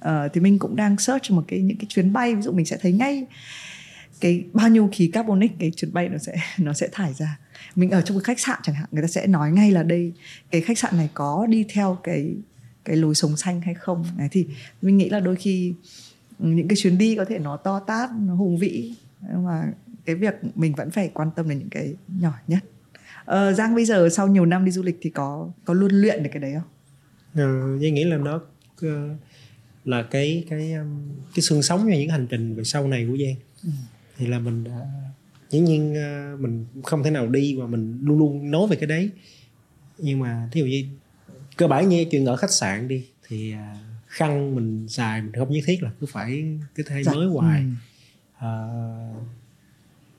Uh, thì mình cũng đang search một cái những cái chuyến bay ví dụ mình sẽ thấy ngay cái bao nhiêu khí carbonic cái chuyến bay nó sẽ nó sẽ thải ra. Mình ở trong cái khách sạn chẳng hạn người ta sẽ nói ngay là đây cái khách sạn này có đi theo cái cái lối sống xanh hay không. Đấy, thì mình nghĩ là đôi khi những cái chuyến đi có thể nó to tát nó hùng vĩ. Nhưng mà cái việc mình vẫn phải quan tâm đến những cái nhỏ nhất. Ờ, giang bây giờ sau nhiều năm đi du lịch thì có có luôn luyện được cái đấy không? Ờ, Giang nghĩ là nó uh, là cái cái um, cái xương sống cho những hành trình về sau này của Giang. Ừ. thì là mình uh, dĩ nhiên uh, mình không thể nào đi và mình luôn luôn nói về cái đấy. Nhưng mà thí dụ như cơ bản như chuyện ở khách sạn đi thì uh, khăn mình xài mình không nhất thiết là cứ phải cứ thay dạ. mới hoài ừ.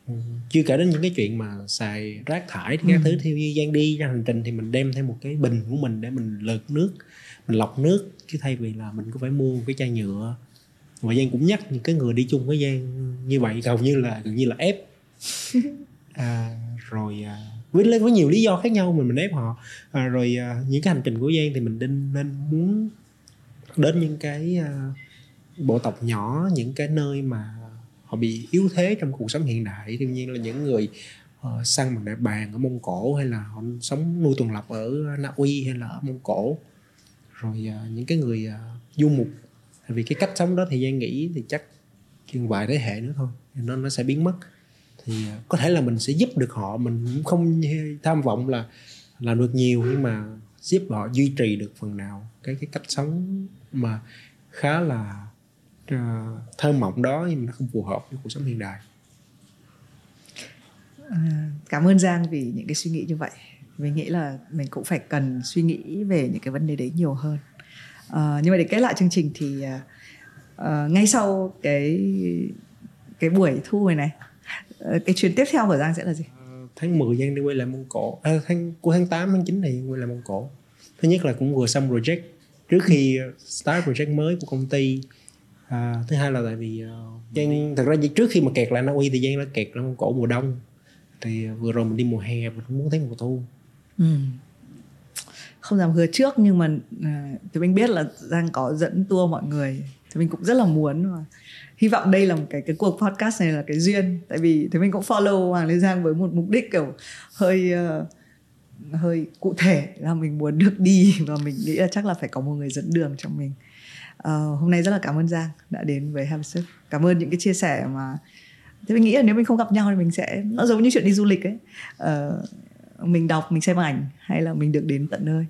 uh, chưa kể đến những cái chuyện mà xài rác thải thì các ừ. thứ theo như gian đi ra hành trình thì mình đem theo một cái bình của mình để mình lượt nước mình lọc nước chứ thay vì là mình cứ phải mua cái chai nhựa và giang cũng nhắc những cái người đi chung với giang như vậy hầu như là gần như là ép à, rồi à, với với nhiều lý do khác nhau mình mình ép họ à, rồi à, những cái hành trình của giang thì mình nên nên muốn đến những cái ờ, bộ tộc nhỏ những cái nơi mà họ bị yếu thế trong cuộc sống hiện đại. Đương nhiên là những người uh, săn bằng đại bàng ở mông cổ hay là họ sống nuôi tuần lập ở na uy hay là ở mông cổ. Rồi uh, những cái người uh, du mục. Vì cái cách sống đó thì giang nghĩ thì chắc chừng vài thế hệ nữa thôi nó nó sẽ biến mất. Thì uh, có thể là mình sẽ giúp được họ mình cũng không tham vọng là làm được nhiều nhưng mà giúp họ duy trì được phần nào cái cái cách sống mà khá là uh, thơ mộng đó nhưng mà nó không phù hợp với cuộc sống hiện đại. À, cảm ơn giang vì những cái suy nghĩ như vậy. Mình nghĩ là mình cũng phải cần suy nghĩ về những cái vấn đề đấy nhiều hơn. À, nhưng mà để kết lại chương trình thì uh, ngay sau cái cái buổi thu này này cái chuyến tiếp theo của giang sẽ là gì? Tháng 10 Giang đi quay lại Mông Cổ. À, tháng của tháng 8 tháng 9 này quay lại Mông Cổ. Thứ nhất là cũng vừa xong project trước khi start project mới của công ty à, thứ hai là tại vì uh, Giang thật ra trước khi mà kẹt lại Na Uy thì Giang đã kẹt lại Mông Cổ mùa đông. Thì vừa rồi mình đi mùa hè mình cũng muốn thấy mùa thu. Ừ. không dám hứa trước nhưng mà uh, thì mình biết là Giang có dẫn tour mọi người. Thì mình cũng rất là muốn mà. Hy vọng đây là một cái cái cuộc podcast này là cái duyên. Tại vì thì mình cũng follow Hoàng Lê Giang với một mục đích kiểu hơi uh, hơi cụ thể là mình muốn được đi và mình nghĩ là chắc là phải có một người dẫn đường cho mình. Uh, hôm nay rất là cảm ơn Giang đã đến với Have cảm ơn những cái chia sẻ mà thế mình nghĩ là nếu mình không gặp nhau thì mình sẽ nó giống như chuyện đi du lịch ấy. Uh, mình đọc mình xem ảnh hay là mình được đến tận nơi.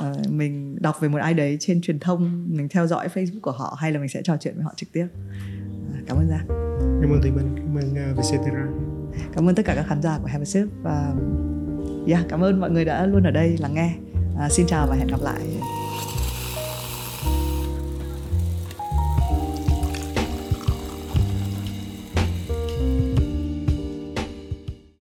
Uh, mình đọc về một ai đấy trên truyền thông mình theo dõi facebook của họ hay là mình sẽ trò chuyện với họ trực tiếp. Uh, cảm ơn Giang. Cảm ơn Thùy Minh cảm ơn uh, Vietcetera. Cảm ơn tất cả các khán giả của Sip và yeah, cảm ơn mọi người đã luôn ở đây lắng nghe. À, xin chào và hẹn gặp lại.